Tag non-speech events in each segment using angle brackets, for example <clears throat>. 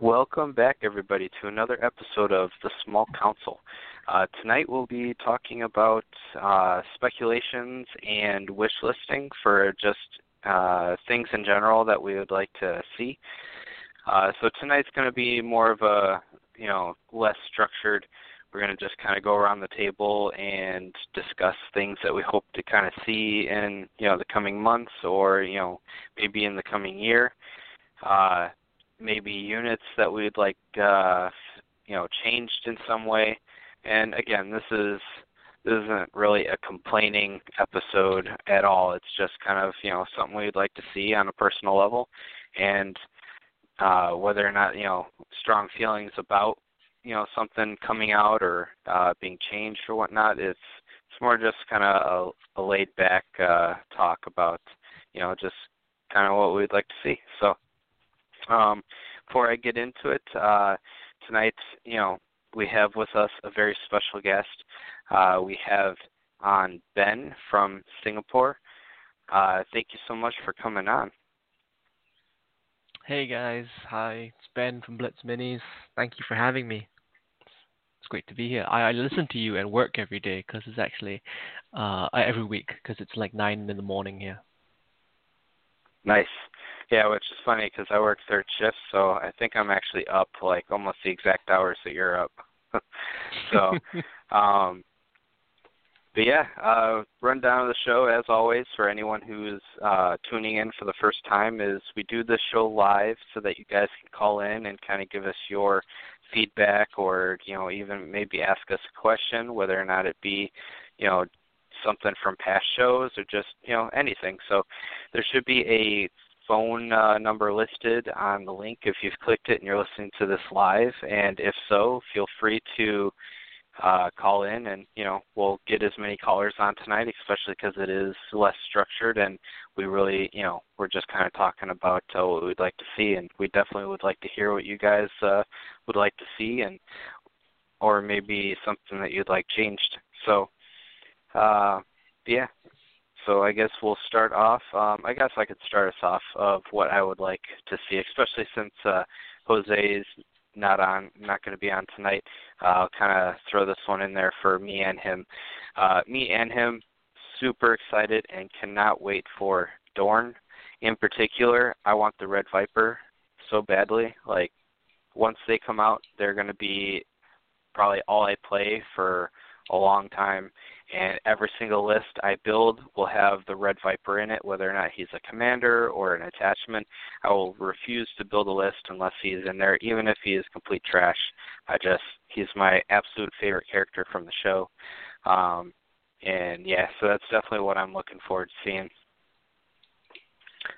Welcome back, everybody, to another episode of The Small Council. Uh, tonight we'll be talking about uh, speculations and wish listing for just uh, things in general that we would like to see. Uh, so tonight's going to be more of a, you know, less structured. We're going to just kind of go around the table and discuss things that we hope to kind of see in, you know, the coming months or, you know, maybe in the coming year. Maybe units that we'd like uh, you know changed in some way. And again, this is this isn't really a complaining episode at all. It's just kind of you know something we'd like to see on a personal level, and uh, whether or not you know strong feelings about you know something coming out or uh, being changed or whatnot. It's it's more just kind of a, a laid back uh, talk about you know just kind of what we'd like to see. So um, before I get into it, uh, tonight, you know, we have with us a very special guest. Uh, we have on Ben from Singapore. Uh, thank you so much for coming on. Hey guys, hi, it's Ben from Blitz Minis. Thank you for having me. It's great to be here. I, I listen to you at work every day because it's actually uh, every week because it's like nine in the morning here. Nice. Yeah, which is funny because I work third shift, so I think I'm actually up like almost the exact hours that you're up. <laughs> so, <laughs> um, but yeah, uh, rundown of the show as always for anyone who's uh, tuning in for the first time is we do this show live so that you guys can call in and kind of give us your feedback or you know even maybe ask us a question, whether or not it be you know something from past shows or just you know anything. So there should be a phone uh, number listed on the link if you've clicked it and you're listening to this live. And if so, feel free to uh, call in, and you know we'll get as many callers on tonight, especially because it is less structured, and we really, you know, we're just kind of talking about uh, what we'd like to see, and we definitely would like to hear what you guys uh, would like to see, and or maybe something that you'd like changed. So, uh, yeah, so I guess we'll start off. Um, I guess I could start us off of what I would like to see, especially since uh, Jose is not on, not going to be on tonight. Uh, I'll kind of throw this one in there for me and him. Uh, me and him, super excited and cannot wait for Dorne. In particular, I want the Red Viper so badly. Like once they come out, they're going to be probably all I play for a long time and every single list I build will have the Red Viper in it, whether or not he's a commander or an attachment. I will refuse to build a list unless he's in there, even if he is complete trash. I just he's my absolute favorite character from the show. Um and yeah, so that's definitely what I'm looking forward to seeing.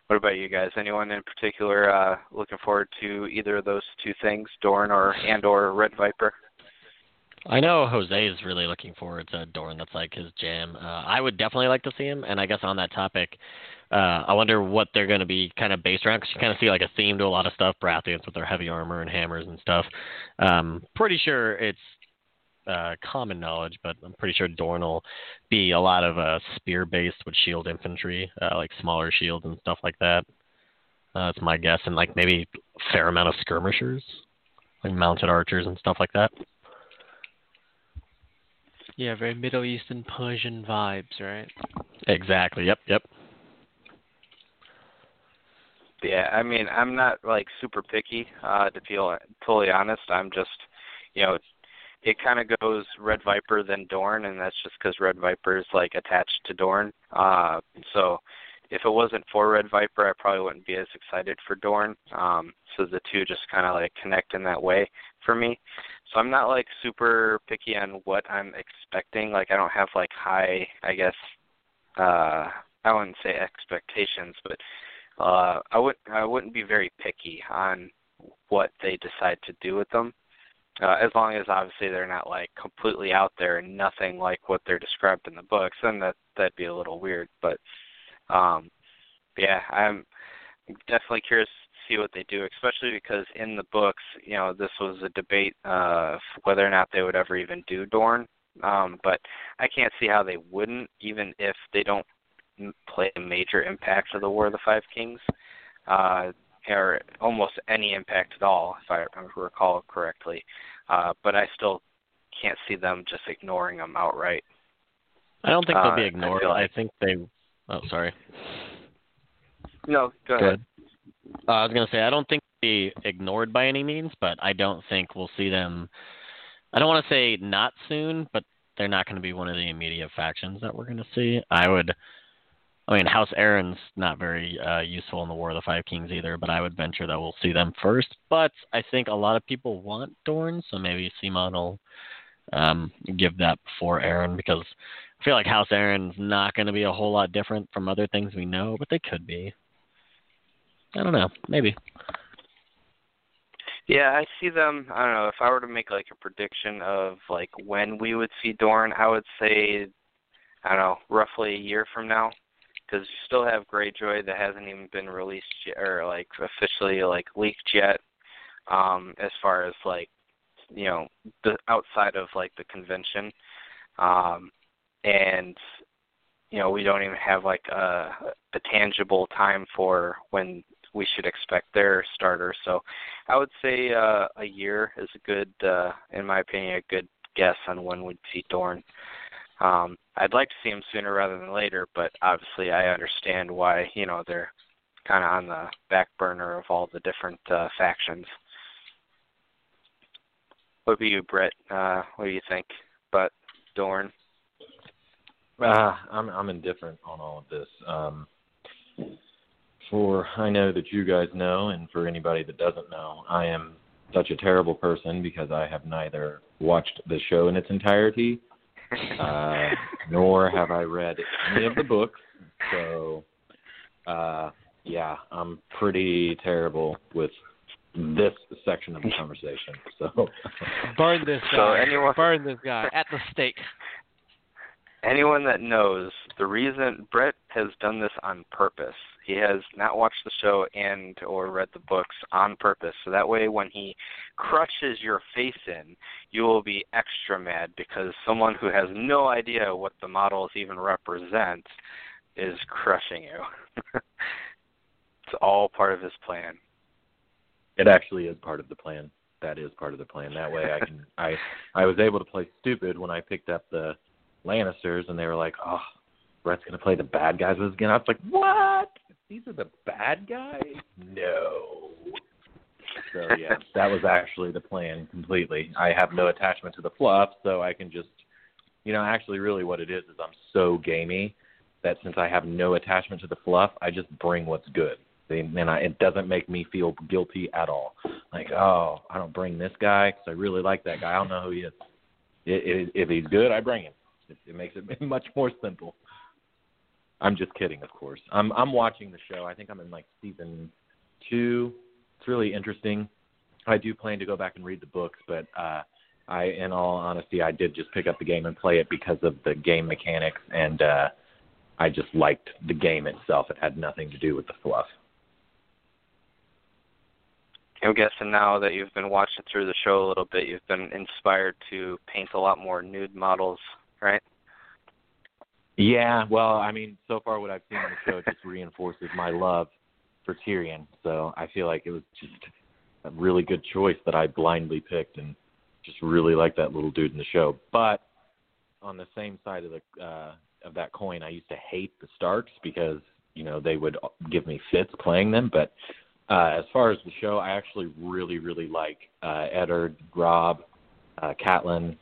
What about you guys? Anyone in particular uh looking forward to either of those two things, Dorne or and or Red Viper? I know Jose is really looking forward to Dorne. That's like his jam. Uh, I would definitely like to see him. And I guess on that topic, uh, I wonder what they're going to be kind of based around because you kind of see like a theme to a lot of stuff. Baratheons with their heavy armor and hammers and stuff. Um, pretty sure it's uh, common knowledge, but I'm pretty sure Dorne will be a lot of uh, spear based with shield infantry, uh, like smaller shields and stuff like that. Uh, that's my guess, and like maybe a fair amount of skirmishers, like mounted archers and stuff like that. Yeah, very Middle Eastern Persian vibes, right? Exactly. Yep. Yep. Yeah, I mean, I'm not like super picky, uh, to feel totally honest. I'm just, you know, it kind of goes Red Viper then Dorne, and that's just because Red Viper is like attached to Dorne. Uh, so if it wasn't for Red Viper, I probably wouldn't be as excited for Dorne. Um, so the two just kind of like connect in that way for me. So I'm not like super picky on what I'm expecting. Like I don't have like high, I guess, uh, I wouldn't say expectations, but uh, I would I wouldn't be very picky on what they decide to do with them. Uh, as long as obviously they're not like completely out there and nothing like what they're described in the books, then that that'd be a little weird. But um, yeah, I'm definitely curious to see what they do, especially because in the books, you know, this was a debate of whether or not they would ever even do Dorne. Um, but I can't see how they wouldn't, even if they don't play a major impact of the War of the Five Kings. Uh, or almost any impact at all, if I recall correctly. Uh, but I still can't see them just ignoring them outright. I don't think they'll be Uh, I ignored. like- I think they. Oh, sorry. No, go ahead. Uh, I was gonna say I don't think they'll be ignored by any means, but I don't think we'll see them. I don't want to say not soon, but they're not going to be one of the immediate factions that we're going to see. I would. I mean, House Arryn's not very uh, useful in the War of the Five Kings either, but I would venture that we'll see them first. But I think a lot of people want Dorne, so maybe CMON will um, give that before Arryn because I feel like House Arryn's not going to be a whole lot different from other things we know, but they could be. I don't know. Maybe. Yeah, I see them. I don't know. If I were to make like a prediction of like when we would see Dorne, I would say, I don't know, roughly a year from now, because you still have Greyjoy that hasn't even been released yet, or like officially like leaked yet. Um, as far as like, you know, the outside of like the convention, um, and you know, we don't even have like a, a tangible time for when we should expect their starter. So I would say uh, a year is a good, uh, in my opinion, a good guess on when we'd see Dorne. Um, I'd like to see him sooner rather than later, but obviously I understand why you know they're kind of on the back burner of all the different uh, factions. What about you, Brett? Uh, what do you think about Dorne? Uh, I'm I'm indifferent on all of this. Um, for I know that you guys know, and for anybody that doesn't know, I am such a terrible person because I have neither watched the show in its entirety, uh, <laughs> nor have I read any of the books. So, uh, yeah, I'm pretty terrible with this section of the conversation. So, Burn this So guy. anyone- Burn this guy at the stake. Anyone that knows the reason Brett has done this on purpose. He has not watched the show and or read the books on purpose. So that way when he crushes your face in, you will be extra mad because someone who has no idea what the models even represent is crushing you. <laughs> it's all part of his plan. It actually is part of the plan. That is part of the plan. That way, I can I I was able to play stupid when I picked up the Lannisters, and they were like, "Oh, Brett's gonna play the bad guys with again." I was like, "What? These are the bad guys? No." So yeah, that was actually the plan completely. I have no attachment to the fluff, so I can just, you know, actually, really, what it is is I'm so gamey that since I have no attachment to the fluff, I just bring what's good. And I, it doesn't make me feel guilty at all. Like, oh, I don't bring this guy because I really like that guy. I don't know who he is. It, it, if he's good, I bring him. It, it makes it <laughs> much more simple. I'm just kidding, of course. I'm I'm watching the show. I think I'm in like season two. It's really interesting. I do plan to go back and read the books, but uh I in all honesty I did just pick up the game and play it because of the game mechanics and uh I just liked the game itself. It had nothing to do with the fluff. I'm guessing now that you've been watching through the show a little bit, you've been inspired to paint a lot more nude models, right? Yeah, well, I mean, so far what I've seen on the show just reinforces my love for Tyrion. So I feel like it was just a really good choice that I blindly picked and just really like that little dude in the show. But on the same side of the uh of that coin, I used to hate the Starks because, you know, they would give me fits playing them, but uh as far as the show, I actually really really like uh Eddard, Robb, uh Catelyn,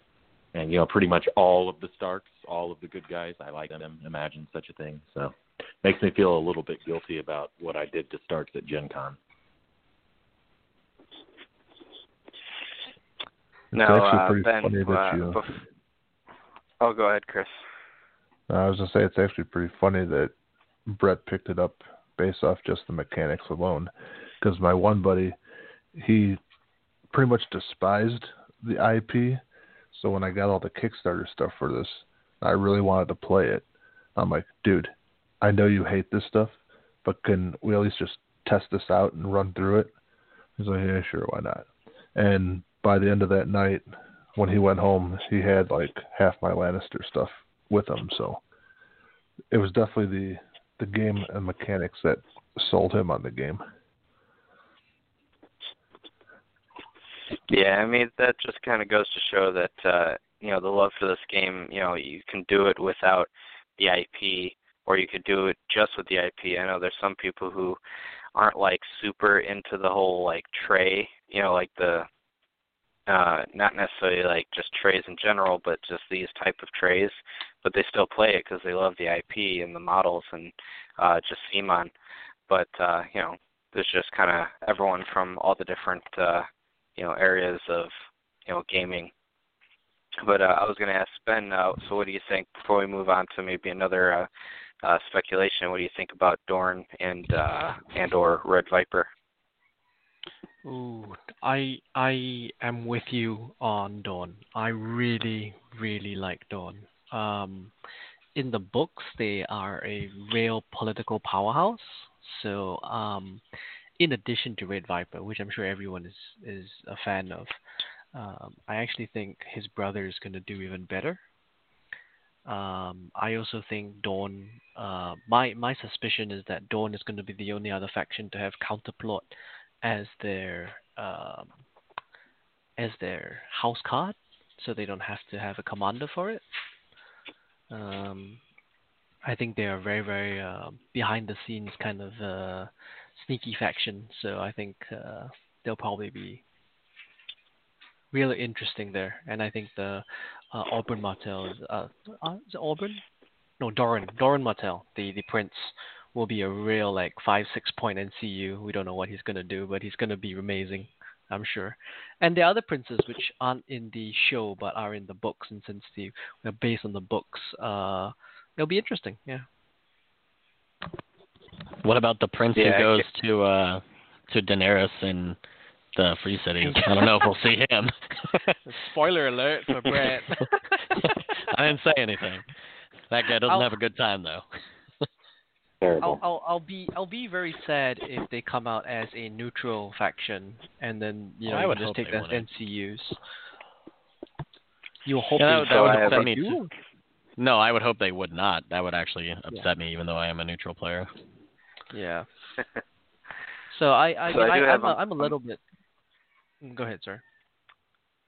and you know pretty much all of the Starks, all of the good guys. I like them. Imagine such a thing. So makes me feel a little bit guilty about what I did to Starks at Gen Con. It's No, actually uh, pretty Ben, funny that uh, you. bef- oh, go ahead, Chris. I was gonna say it's actually pretty funny that Brett picked it up based off just the mechanics alone, because my one buddy, he pretty much despised the IP. So when I got all the Kickstarter stuff for this, I really wanted to play it. I'm like, dude, I know you hate this stuff, but can we at least just test this out and run through it? He's like, yeah, sure, why not? And by the end of that night, when he went home, he had like half my Lannister stuff with him. So it was definitely the the game and mechanics that sold him on the game. Yeah, I mean that just kind of goes to show that uh, you know the love for this game. You know, you can do it without the IP, or you could do it just with the IP. I know there's some people who aren't like super into the whole like tray. You know, like the uh, not necessarily like just trays in general, but just these type of trays. But they still play it because they love the IP and the models and uh, just CMON. But uh, you know, there's just kind of everyone from all the different uh, you know areas of you know gaming. But uh, I was going to ask Ben. Uh, so, what do you think before we move on to maybe another uh, uh, speculation? What do you think about Dorne and uh, and or Red Viper? Ooh, I I am with you on Dorne. I really really like Dorne. Um, in the books, they are a real political powerhouse. So, um, in addition to Red Viper, which I'm sure everyone is is a fan of, um, I actually think his brother is going to do even better. Um, I also think Dorne. Uh, my my suspicion is that Dorne is going to be the only other faction to have counterplot as their um, as their house card, so they don't have to have a commander for it. Um, I think they are very very uh, behind the scenes kind of uh, sneaky faction, so I think uh, they'll probably be really interesting there. And I think the uh, Oberyn Martell is uh, uh, is Oberyn? No, Doran Doran Martell, the the prince will be a real like five six point NCU. We don't know what he's gonna do, but he's gonna be amazing, I'm sure. And the other princes which aren't in the show but are in the books, and since the, they're based on the books, uh, it'll be interesting. Yeah. What about the prince Yeah, who goes to uh to Daenerys in the Free Cities? I don't know if we'll see him. <laughs> Spoiler alert for Brett. <laughs> I didn't say anything. That guy doesn't I'll- have a good time though. <laughs> I'll, I'll I'll be I'll be very sad if they come out as a neutral faction and then you know I you would just take they that wouldn't. NCUs. You're hoping that would- that would upset me you? too. No, I would hope they would not. That would actually upset Yeah. me, even though I am a neutral player. Yeah. <laughs> So I I, So I I, do I have am a, I'm a little bit. Mm, Go ahead, sir.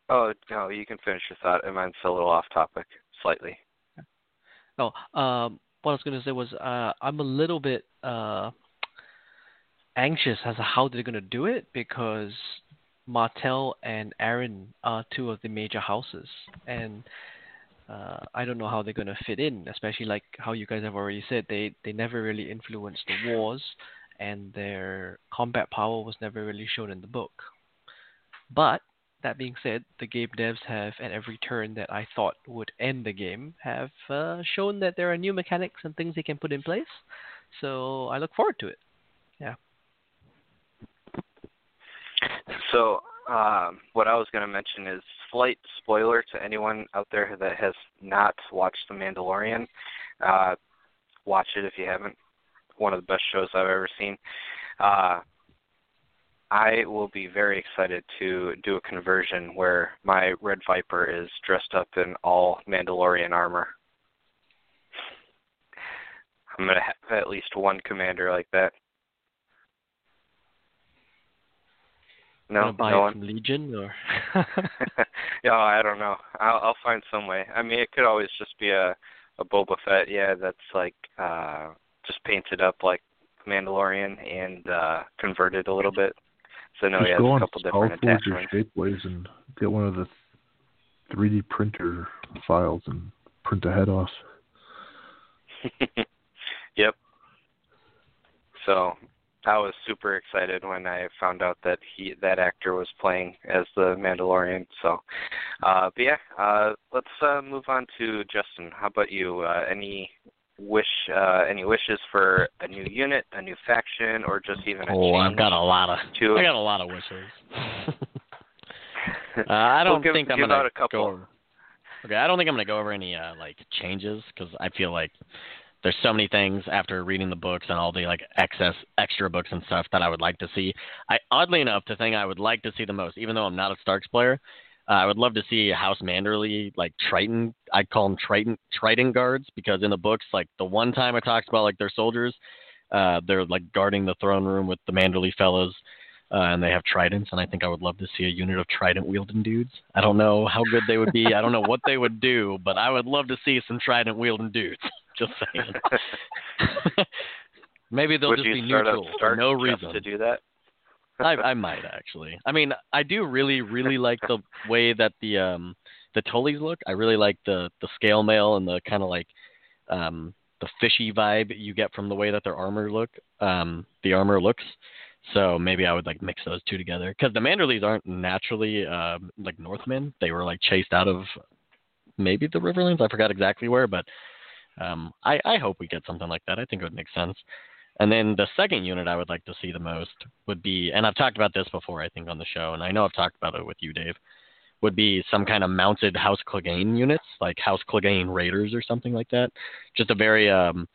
Oh no, you can finish your thought. and Mine's a little off topic, slightly. No, um, what I was gonna say was uh, I'm a little bit uh, anxious as to how they're gonna do it because Martell and Arryn are two of the major houses, and uh, I don't know how they're gonna fit in, especially like how you guys have already said they they never really influenced the wars, and their combat power was never really shown in the book. But that being said, the game devs have, at every turn that I thought would end the game, have uh, shown that there are new mechanics and things they can put in place. So I look forward to it. Yeah. So, um, what I was going to mention is slight spoiler to anyone out there that has not watched The Mandalorian. Uh, watch it if you haven't. One of the best shows I've ever seen. Uh, I will be very excited to do a conversion where my Red Viper is dressed up in all Mandalorian armor. I'm going to have at least one commander like that. No, Gonna buy no it one. from Legion or <laughs> <laughs> yeah, I don't know. I'll I'll find some way. I mean, it could always just be a a Boba Fett, yeah, that's like uh just painted up like Mandalorian and uh converted a little bit. So no, he Just has go a on couple different StarForge or attachments. Shapeways and get one of the 3D printer files and print a head off. <laughs> yep. So I was super excited when I found out that he that actor was playing as the Mandalorian. So, uh, but yeah, uh, let's uh, move on to Justin. How about you? Uh, any wish, uh, any wishes for a new unit, a new faction, or just even a Oh, I've got a lot of to? I got a lot of wishes. <laughs> uh, I don't think I'm give gonna out a couple. go. Over, okay, I don't think I'm gonna go over any uh, like changes because I feel like there's so many things after reading the books and all the like excess extra books and stuff that I would like to see. I oddly enough, the thing I would like to see the most, even though I'm not a Starks player, uh, I would love to see House Manderly like Triton. I call them Triton Triton guards because in the books, like the one time it talks about like their soldiers, uh, they're like guarding the throne room with the Manderly fellows. uh, and they have tridents, and I think I would love to see a unit of trident wielding dudes. I don't know how good they would be. I don't know what they would do, but I would love to see some trident wielding dudes. <laughs> Just saying. <laughs> Maybe they'll Would just be neutral up for no reason. to do that? <laughs> I, I might actually. I mean, I do really, really like the way that the um the Tullies look. I really like the the scale mail and the kind of like um the fishy vibe you get from the way that their armor look um the armor looks. So maybe I would like mix those two together because the Manderleys aren't naturally um like Northmen. They were like chased out of maybe the Riverlands. I forgot exactly where, but um I I hope we get something like that. I think it would make sense. And then the second unit I would like to see the most would be, and I've talked about this before, I think, on the show, and I know I've talked about it with you, Dave, would be some kind of mounted House Clegane units, like House Clegane Raiders or something like that. Just a very um,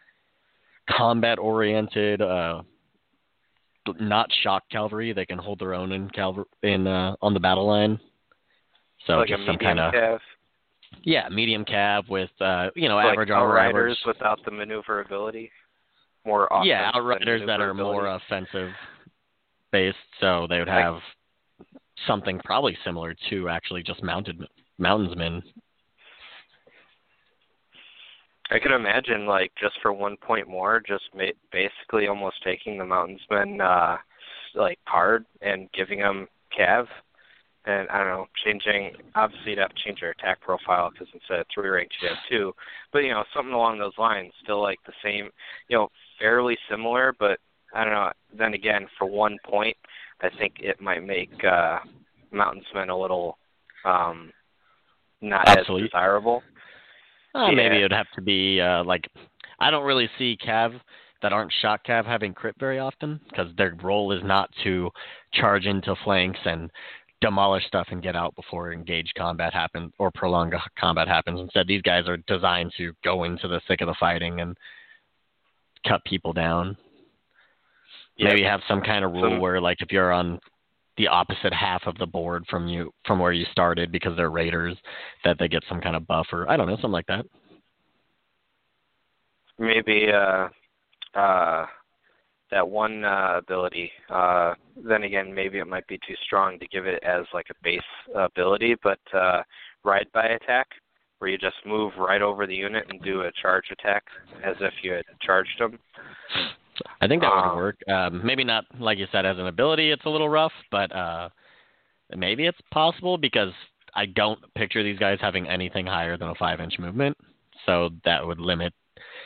combat oriented, uh, not shock cavalry. They can hold their own in calv- in uh, on the battle line. So like just some kind of cav, yeah, medium cav with uh, you know like average armor outriders average. without the maneuverability. More yeah, outriders that are more offensive based, so they would Like- have something probably similar to actually just mounted mountainsmen. I could imagine like just for one point more, just ma- basically almost taking the mountainsmen uh like card and giving them cav, and I don't know, changing. Obviously, you'd have to change your attack profile because instead of three ranks, you have two. But you know, something along those lines, still like the same, you know, fairly similar. But I don't know. Then again, for one point, I think it might make uh mountainsmen a little um not as desirable. Uh, Maybe it would have to be uh, like I don't really see cav that aren't shock cav having crit very often because their role is not to charge into flanks and demolish stuff and get out before engaged combat happens or prolonged combat happens. Instead, these guys are designed to go into the thick of the fighting and cut people down. Yeah. Maybe have some kind of rule Some- where, like, if you're on the opposite half of the board from you from where you started because they're raiders, that they get some kind of buffer. I don't know, something like that. maybe uh uh that one uh ability uh then again maybe it might be too strong to give it as like a base ability but uh ride by attack where you just move right over the unit and do a charge attack as if you had charged them I think that would Um, work. Um, maybe not like you said as an ability. It's a little rough, but uh, maybe it's possible because I don't picture these guys having anything higher than a five inch movement. So that would limit.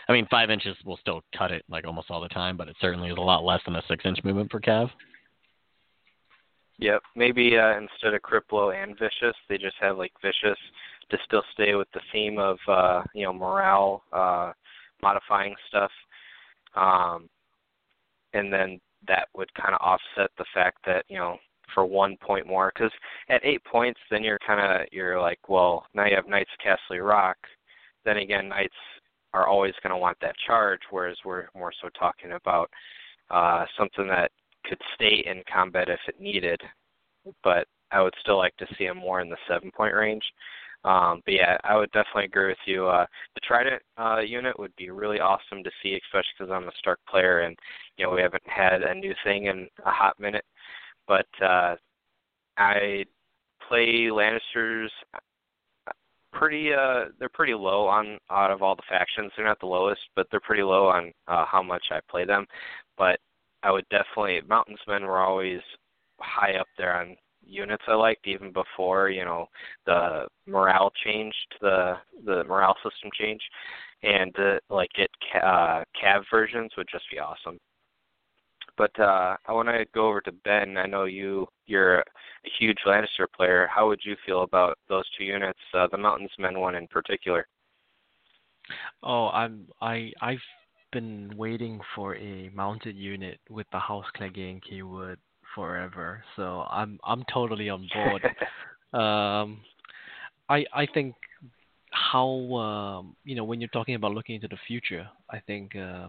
I mean, five inches will still cut it like almost all the time, but it certainly is a lot less than a six inch movement for Cav. yep. Maybe uh instead of criplo and vicious they just have like vicious to still stay with the theme of uh you know morale uh modifying stuff. Um and then that would kind of offset the fact that you know for one point more because at eight points then you're kind of you're like well now you have knights Casterly Rock. Then again knights are always going to want that charge whereas we're more so talking about uh something that could stay in combat if it needed. But i would still like to see him more in the seven point range. Um but yeah i would definitely agree with you. Uh the trident uh unit would be really awesome to see especially because i'm a stark player and you know we haven't had a new thing in a hot minute. But uh i play lannisters pretty uh they're pretty low on out of all the factions. They're not the lowest but they're pretty low on uh how much i play them. But i would definitely mountainsmen were always high up there on units i liked even before you know the morale changed the the morale system changed. And uh, like ca- uh cav versions would just be awesome but uh i want to go over to ben. I know you you're a huge lannister player. How would you feel about those two units uh, the mountainsmen one in particular? Oh, I'm I I've been waiting for a mounted unit with the House Clegane keyword forever, so I'm I'm totally on board. <laughs> um, I I think how um, you know when you're talking about looking into the future, I think uh,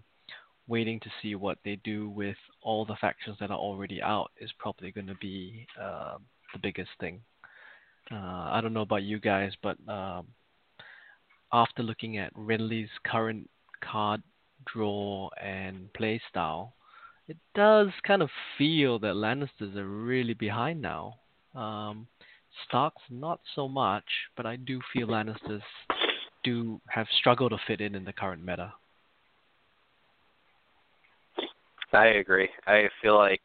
waiting to see what they do with all the factions that are already out is probably going to be uh, the biggest thing. Uh, I don't know about you guys, but um, after looking at Renly's current card draw and play style, it does kind of feel that Lannisters are really behind now. Um, Starks not so much, but I do feel Lannisters do have struggled to fit in in the current meta. I agree. I feel like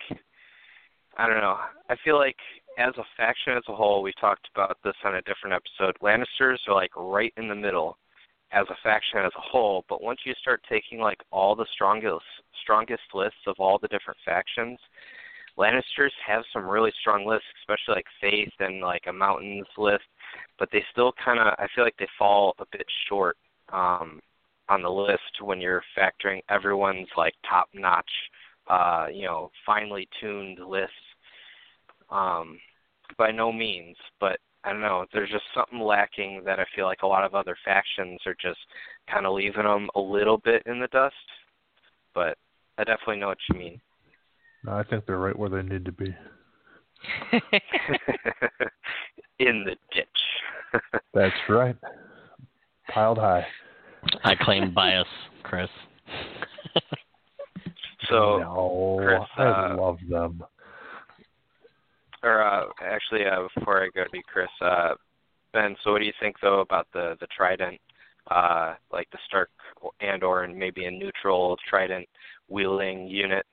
I don't know. I feel like as a faction as a whole, we talked about this on a different episode. Lannisters are like right in the middle as a faction as a whole, but once you start taking like all the strongest strongest lists of all the different factions, Lannisters have some really strong lists, especially like Faith and like a Mountains list, but they still kind of I feel like they fall a bit short um, on the list when you're factoring everyone's like top notch, uh, you know, finely tuned lists. Um, by no means, but I don't know. There's just something lacking that I feel like a lot of other factions are just kind of leaving them a little bit in the dust. But I definitely know what you mean. No, I think they're right where they need to be. <laughs> in the ditch. <laughs> That's right. Piled high. I claim bias, Chris. <laughs> so, no, Chris, I uh, love them. or uh, actually, uh, before I go to you, Chris, uh, Ben. So, what do you think though about the the trident, uh, like the Stark and or and maybe a neutral trident wielding unit?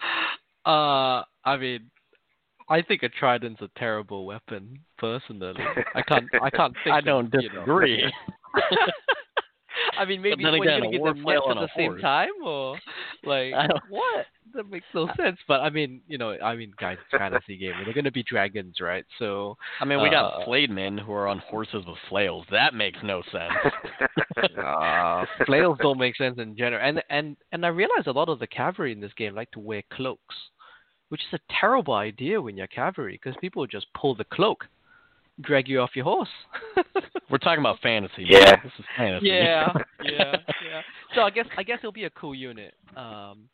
<sighs> Uh, I mean, I think a trident's a terrible weapon. Personally, I can't. I can't <laughs> think. I don't you know. <laughs> disagree. I mean, maybe then when again, you a get war them flail on at a the same horse. time, or <laughs> like what? That makes no sense. But I mean, you know, I mean, guys, it's fantasy game. They're gonna be dragons, right? So I mean, we got Uh, flayed men who are on horses with flails. That makes no sense. <laughs> uh, flails don't make sense in general. And and and I realize a lot of the cavalry in this game like to wear cloaks, which is a terrible idea when you're cavalry because people just pull the cloak, drag you off your horse. <laughs> We're talking about fantasy. man. Yeah. This is fantasy. yeah, <laughs> yeah, yeah. So I guess I guess it'll be a cool unit. Um,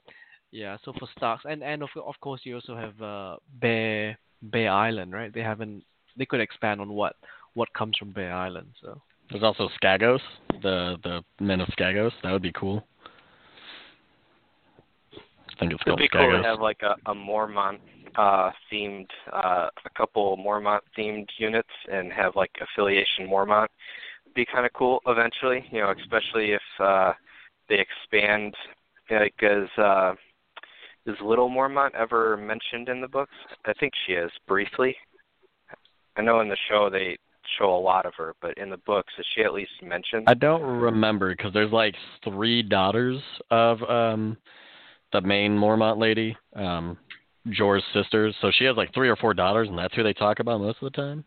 yeah. So for Starks, and and of of course you also have uh, Bear Bear Island, right? They haven't. They could expand on what what comes from Bear Island. So There's also Skagos, the the men of Skagos. That would be cool. I think it's It'd be cool to have like a, a Mormont uh themed uh a couple Mormont themed units and have like affiliation Mormont. It'd be kind of cool eventually, you know, especially if uh they expand like is uh is Little Mormont ever mentioned in the books? I think she is briefly. I know in the show they show a lot of her, but in the books is she at least mentioned? I don't remember because there's like three daughters of um the main Mormont lady, um Jor's sisters. So she has like three or four daughters, and that's who they talk about most of the time.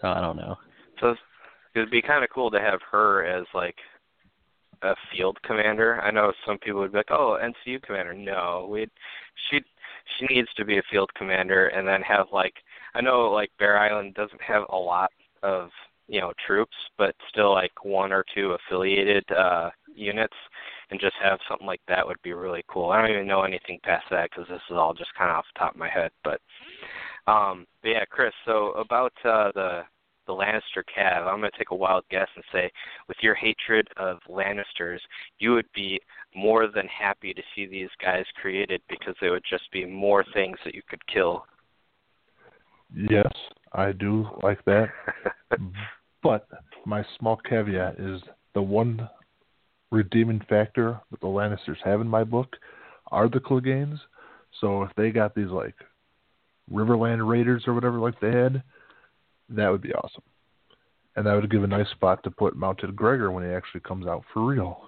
So I don't know. So it'd be kind of cool to have her as like a field commander. I know some people would be like, "Oh, NCU commander." No, we she she needs to be a field commander and then have like I know like Bear Island doesn't have a lot of you know troops, but still like one or two affiliated uh units, and just have something like that would be really cool. I don't even know anything past that because this is all just kind of off the top of my head, but um, but yeah, Chris. So about uh, the the Lannister Cav, I'm going to take a wild guess and say, with your hatred of Lannisters, you would be more than happy to see these guys created because there would just be more things that you could kill. Yes, I do like that. <laughs> But my small caveat is the one redeeming factor that the Lannisters have in my book are the Cleganes. So if they got these like Riverland Raiders or whatever like they had, that would be awesome. And that would give a nice spot to put Mounted Gregor when he actually comes out for real.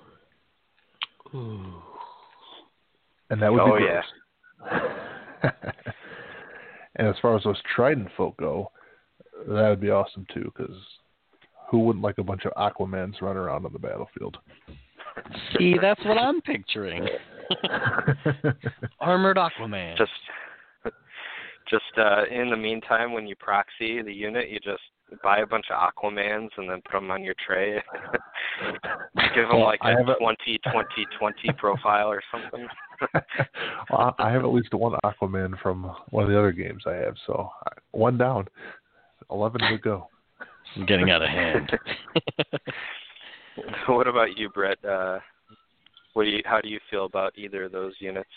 And that would Oh, be yeah. <laughs> and as far as those Trident folk go, that would be awesome too, because who wouldn't like a bunch of Aquamans running around on the battlefield? See, that's what I'm picturing. <laughs> Armored Aquaman. Just just uh in the meantime when you proxy the unit, you just buy a bunch of Aquamans and then put them on your tray. <laughs> Give them Well, like I a have a- 20 20 20 profile or something. <laughs> well, I I have at least one Aquaman from one of the other games I have, so one down, eleven to go. I'm getting out of hand. <laughs> what about you, Brett? Uh, what do you how do you feel about either of those units?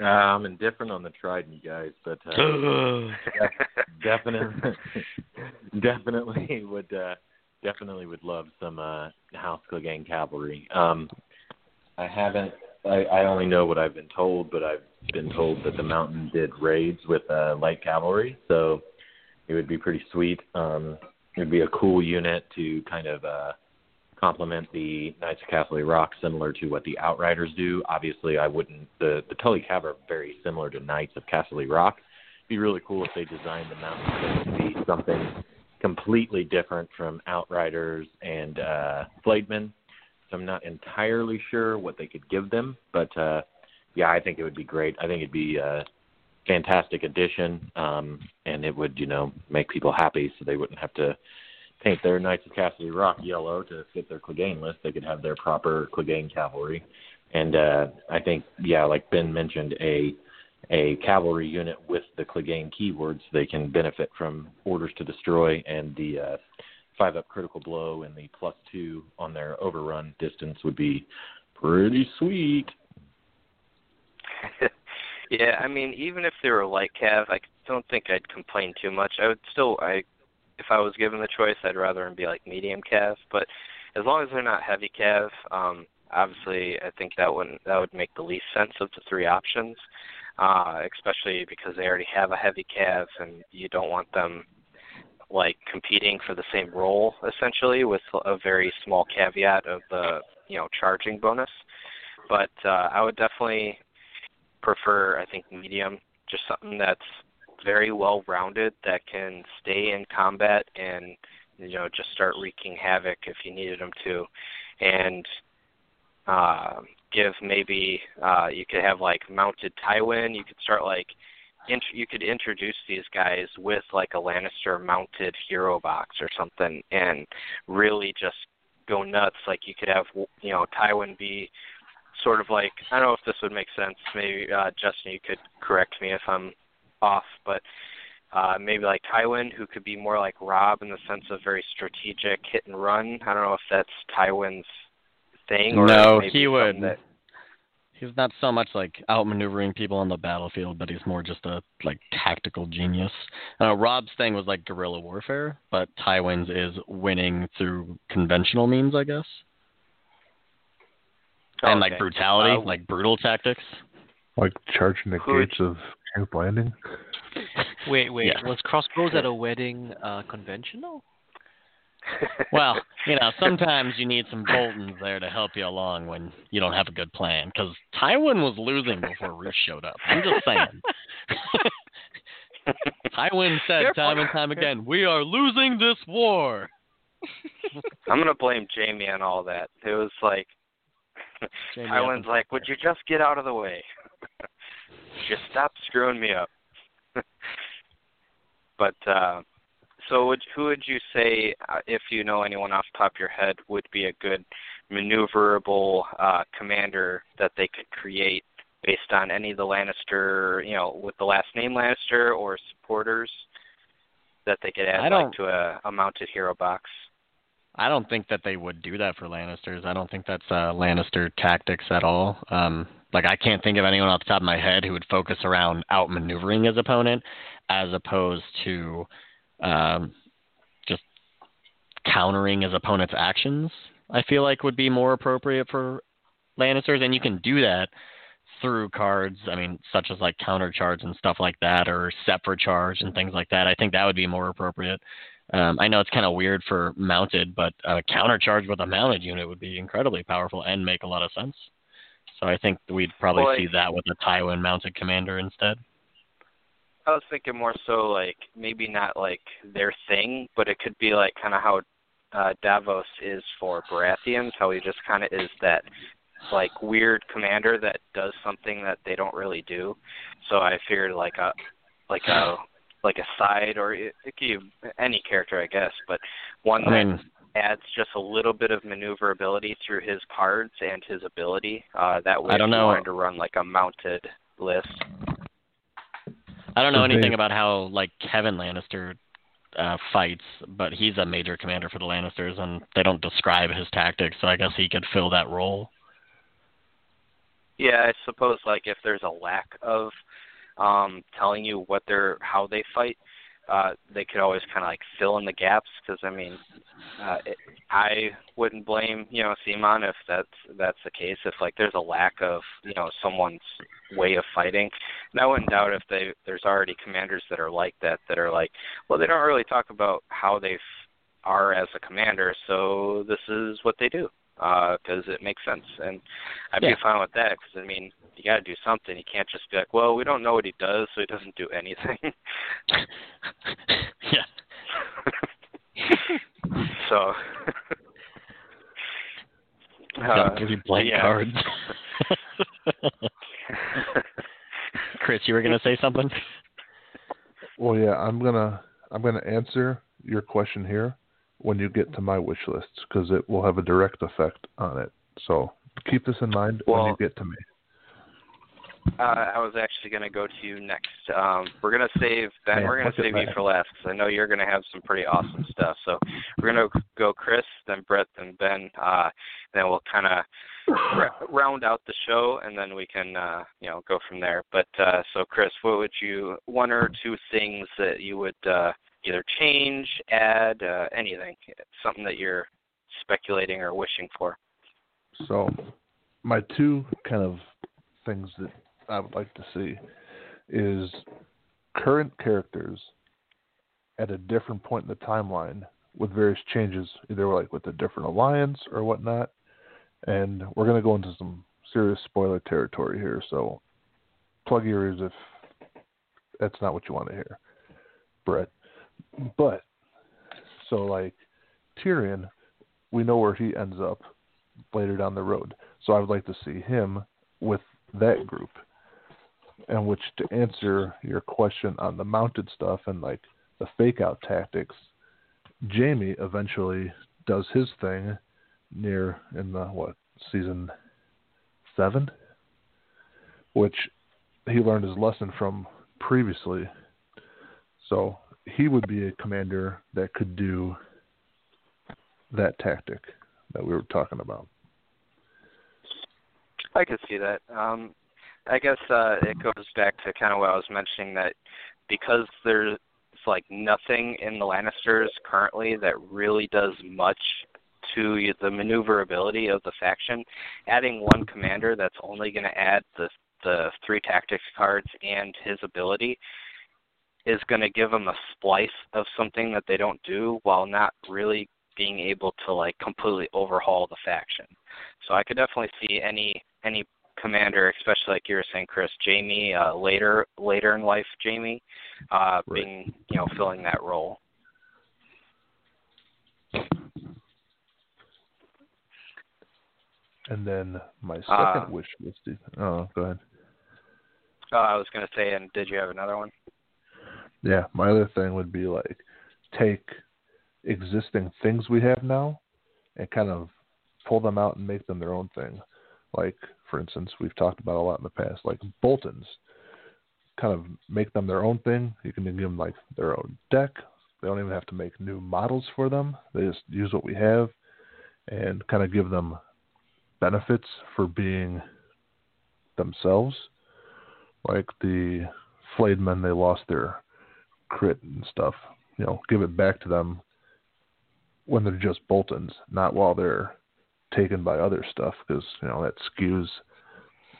Uh, I'm indifferent on the Trident guys, but uh, <laughs> definitely, <laughs> definitely would uh, definitely would love some uh, House Clegane cavalry. Um, I haven't. I, I only know what I've been told, but I've been told that the mountain did raids with uh, light cavalry, so it would be pretty sweet. Um, it would be a cool unit to kind of uh, complement the Knights of Casterly Rock, similar to what the Outriders do. Obviously, I wouldn't. The the Tully Cav are very similar to Knights of Casterly Rock. It'd be really cool if they designed the mountain to be something completely different from Outriders and uh, Flayed Men. So I'm not entirely sure what they could give them, but uh, yeah, I think it would be great. I think it'd be a fantastic addition, um, and it would, you know, make people happy, so they wouldn't have to paint their Knights of Casterly Rock yellow to fit their Clegane list. They could have their proper Clegane cavalry, and uh, I think, yeah, like Ben mentioned, a a cavalry unit with the Clegane keywords, they can benefit from orders to destroy and the uh, five up critical blow and the plus two on their overrun distance would be pretty sweet. <laughs> yeah, I mean, even if they were light cav, I don't think I'd complain too much. I would still, I, if I was given the choice, I'd rather them be like medium cav. But as long as they're not heavy cav, um, obviously, I think that would that would make the least sense of the three options uh, especially because they already have a heavy cav and you don't want them like competing for the same role essentially with a very small caveat of the you know charging bonus. But uh, I would definitely prefer I think medium, just something that's very well rounded that can stay in combat and you know just start wreaking havoc if you needed them to, and uh, give maybe uh, you could have like mounted Tywin. You could start like int- you could introduce these guys with like a Lannister mounted hero box or something, and really just go nuts. Like you could have you know Tywin be sort of like I don't know if this would make sense. Maybe uh, Justin, you could correct me if I'm off, but uh, maybe like Tywin, who could be more like Robb in the sense of very strategic hit and run. I don't know if that's Tywin's thing? Or no, he would. That... He's not so much like outmaneuvering people on the battlefield, but he's more just a like tactical genius. Uh, Robb's thing was like guerrilla warfare, but Tywin's is winning through conventional means, I guess. Oh, and like brutality, uh, like brutal tactics. Like charging the gates of King's Landing. <laughs> Wait, wait. Yeah. Was crossbows at a wedding uh, conventional? well, you know, sometimes you need some Boltons there to help you along when you don't have a good plan. Because Tywin was losing before Roose showed up. I'm just saying. <laughs> Tywin said time and time again, "We are losing this war." <laughs> I'm gonna blame Jaime on all that. It was like Tywin's like, "Would you just get out of the way? <laughs> just stop screwing me up." <laughs> but uh so, would, who would you say, uh, if you know anyone off the top of your head, would be a good maneuverable uh, commander that they could create based on any of the Lannister, you know, with the last name Lannister or supporters that they could add like to a, a mounted hero box? I don't think that they would do that for Lannisters. I don't think that's uh, Lannister tactics at all. Um, like I can't think of anyone off the top of my head who would focus around outmaneuvering his opponent, as opposed to um, just countering his opponent's actions. I feel like would be more appropriate for Lannisters, and you can do that through cards. I mean, such as like counter charge and stuff like that, or for charge and things like that. I think that would be more appropriate. Um, I know it's kind of weird for mounted, but a counter charge with a mounted unit would be incredibly powerful and make a lot of sense. So I think we'd probably see that with a Tywin mounted commander instead. I was thinking more so like maybe not like their thing, but it could be like kind of how uh, Davos is for Baratheons, how he just kind of is that like weird commander that does something that they don't really do. So I figured like a like a like a side or it, it could be any character I guess, but one I mean, that adds just a little bit of maneuverability through his cards and his ability. Uh, that way, I don't know. to run like a mounted list. I don't know anything about how like Kevan Lannister uh, fights, but he's a major commander for the Lannisters, and they don't describe his tactics, so I guess he could fill that role. Yeah, I suppose like if there's a lack of um telling you what they're how they fight, uh they could always kind of like fill in the gaps because I mean, uh it, I wouldn't blame you know CMON if that's that's the case. If like there's a lack of you know someone's way of fighting, and I wouldn't doubt if they there's already commanders that are like that that are like, well, they don't really talk about how they are as a commander, so this is what they do Uh, because it makes sense, and I'd Yeah. be fine with that. Because I mean, you got to do something. You can't just be like, well, we don't know what he does, so he doesn't do anything. <laughs> yeah. <laughs> so. <laughs> Gotta uh, give you blank yeah. cards. Chris, you were gonna say something? Well, yeah, I'm gonna I'm gonna answer your question here when you get to my wish lists because it will have a direct effect on it. So keep this in mind when you get to me. Uh, I was actually going to go to you next. Um, we're going to save Ben. Man, we're going to save you for last because I know you're going to have some pretty awesome stuff. So we're going to go Chris, then Brett, then Ben. Uh, then we'll kind of r- round out the show, and then we can uh, you know go from there. But uh, so Chris, what would you one or two things that you would uh, either change, add, uh, anything, something that you're speculating or wishing for? So my two kind of things that I would like to see is current characters at a different point in the timeline with various changes, either like with a different alliance or whatnot. And we're going to go into some serious spoiler territory here, so plug your ears if that's not what you want to hear, Brett. But so like Tyrion, we know where he ends up later down the road. So I would like to see him with that group. And which to answer your question on the mounted stuff and like the fake out tactics, Jaime eventually does his thing near in the what season seven, which he learned his lesson from previously. So he would be a commander that could do that tactic that we were talking about. I could see that. Um, I guess uh, it goes back to kind of what I was mentioning that because there's like nothing in the Lannisters currently that really does much to the maneuverability of the faction, adding one commander that's only going to add the the three tactics cards and his ability is going to give them a splice of something that they don't do while not really being able to like completely overhaul the faction. So I could definitely see any any commander, especially like you were saying, Chris, Jaime, uh, later later in life, Jaime, uh, Right. being you know filling that role. And then my second Uh, wish list. is- Oh, go ahead. Uh, I was going to say, and did you have another one? Yeah, my other thing would be like take existing things we have now and kind of pull them out and make them their own thing. Like, for instance, we've talked about a lot in the past, like Boltons. Kind of make them their own thing. You can give them like their own deck. They don't even have to make new models for them. They just use what we have and kind of give them benefits for being themselves. Like the flayed men, they lost their crit and stuff. You know, give it back to them when they're just Boltons, not while they're taken by other stuff, because you know that skews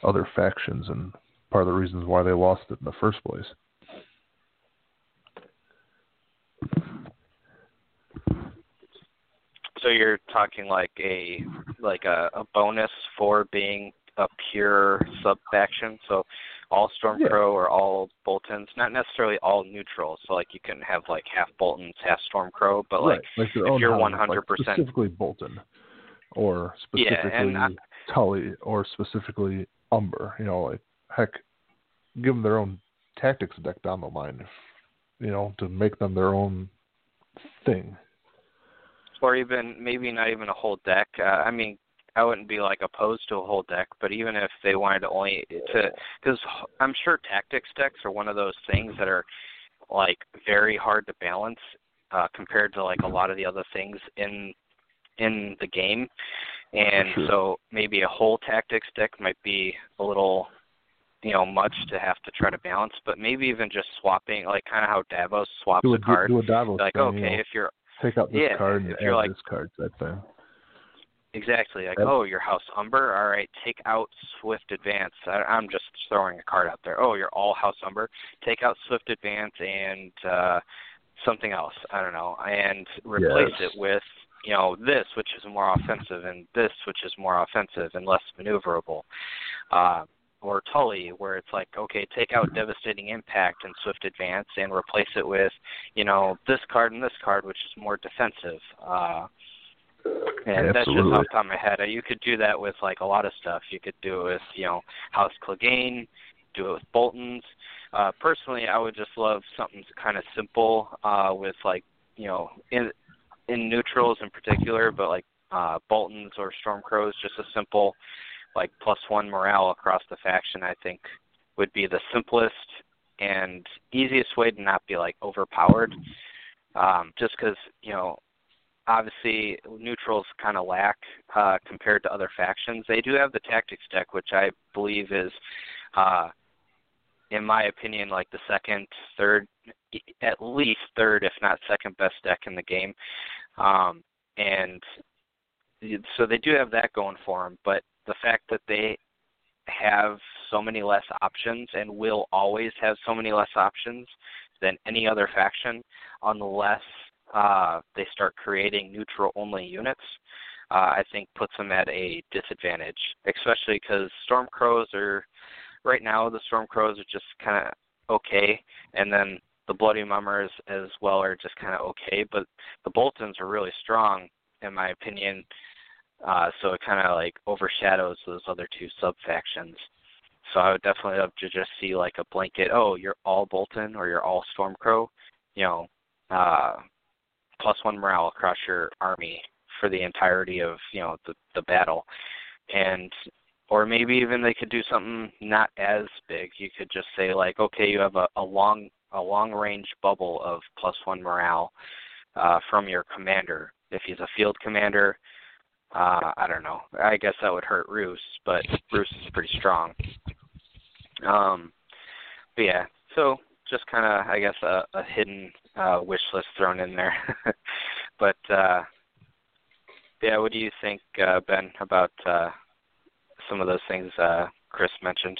other factions and part of the reasons why they lost it in the first place. So you're talking like a like a, a bonus for being a pure sub faction. So all Stormcrow Yeah. or all Boltons, not necessarily all neutral. So like you can have like half Boltons, half Stormcrow, but like right. like if you're 100% specifically Bolton, or Yeah, specifically and I- Tully, or specifically Umber. You know, like heck, give them their own tactics deck down the line, if, you know, to make them their own thing. or even maybe not even a whole deck. Uh, I mean, I wouldn't be like opposed to a whole deck, but even if they wanted to only to, because I'm sure tactics decks are one of those things that are like very hard to balance uh, compared to like a lot of the other things in in the game. And Sure. so maybe a whole tactics deck might be a little you know much to have to try to balance, but maybe even just swapping like kind of how Davos swaps Do a, a card. do a Davos like thing, okay, you know, if you're take out this yeah, card and if add you're like- this card type thing. Exactly. Like, oh, your House Umber. All right, take out Swift Advance. I, I'm just throwing a card out there. Oh, you're all House Umber. Take out Swift Advance and uh, something else. I don't know, and replace Yes. it with you know this, which is more offensive, and this, which is more offensive and less maneuverable. Uh, or Tully, where it's like, okay, take out Devastating Impact and Swift Advance and replace it with, you know, this card and this card, which is more defensive. Uh, and that's just off the top of my head. You could do that with like a lot of stuff. You could do it with, you know, House Clegane, do it with Boltons. Uh, personally, I would just love something kind of simple uh, with like, you know, in in neutrals in particular, but like uh, Boltons or Stormcrows, just a simple like plus one morale across the faction. I think would be the simplest and easiest way to not be like overpowered. Um, just because you know obviously neutrals kind of lack uh, compared to other factions. They do have the tactics deck, which I believe is, uh, in my opinion, like the second, third, at least third, if not second best deck in the game. Um, and so they do have that going for them. But the fact that they have so many less options and will always have so many less options than any other faction unless uh, they start creating neutral only units, uh, I think puts them at a disadvantage, especially because Stormcrows are right now the Stormcrows are just kind of okay, and then the Bloody Mummers as well are just kind of okay, but the Boltons are really strong in my opinion. Uh, so it kind of like overshadows those other two sub factions. So I would definitely love to just see like a blanket. Oh, you're all Bolton or you're all Stormcrow. You know, uh, plus one morale across your army for the entirety of you know the the battle, and or maybe even they could do something not as big. You could just say like, okay, you have a, a long a long range bubble of plus one morale uh, from your commander. If he's a field commander, uh, I don't know. I guess that would hurt Roose, but Roose is pretty strong. Um, but yeah, so just kind of, I guess, a, a hidden uh, wish list thrown in there. <laughs> but uh, yeah, what do you think, uh, Ben, about uh, some of those things uh, Chris mentioned?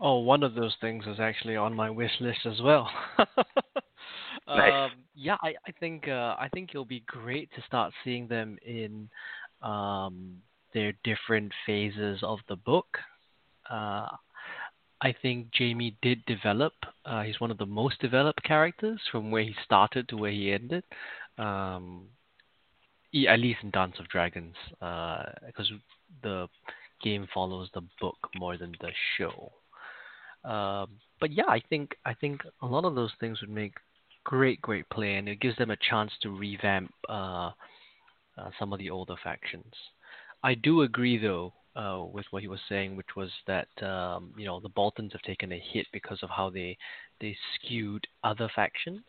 Oh, one of those things is actually on my wish list as well. <laughs> Nice. um, yeah, I, I think uh, I think it'll be great to start seeing them in um, their different phases of the book. Uh, I think Jaime did develop. Uh, he's one of the most developed characters from where he started to where he ended. Um, at least in Dance of Dragons, because the game follows the book more than the show. Um, but yeah, I think I think a lot of those things would make great, great play, and it gives them a chance to revamp uh, uh, some of the older factions. I do agree, though, uh, with what he was saying, which was that um, you know the Boltons have taken a hit because of how they they skewed other factions.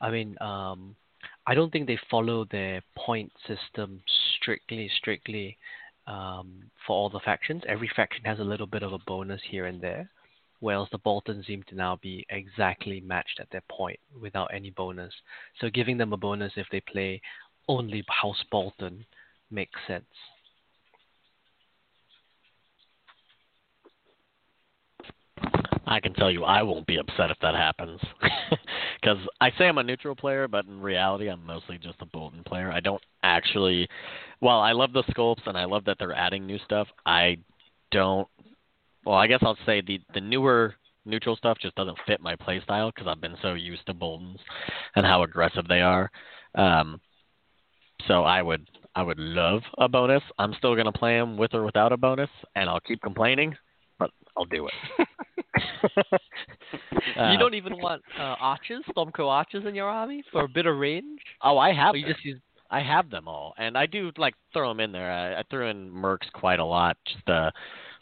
I mean, um, I don't think they follow their point system strictly, strictly um, for all the factions. Every faction has a little bit of a bonus here and there whereas the Boltons seem to now be exactly matched at their point without any bonus. So giving them a bonus if they play only House Bolton makes sense. I can tell you I won't be upset if that happens. <laughs> Because I say I'm a neutral player, but in reality, I'm mostly just a Bolton player. I don't actually. While I love the sculpts and I love that they're adding new stuff, I don't. Well, I guess I'll say the the newer neutral stuff just doesn't fit my play style because I've been so used to Boltons and how aggressive they are. Um, so I would I would love a bonus. I'm still gonna play them with or without a bonus, and I'll keep complaining, but I'll do it. <laughs> <laughs> Uh, you don't even want uh, archers, Stormcrow archers in your army for a bit of range? Oh, I have. You just use I have them all, and I do like throw them in there. I, I throw in mercs quite a lot, just uh,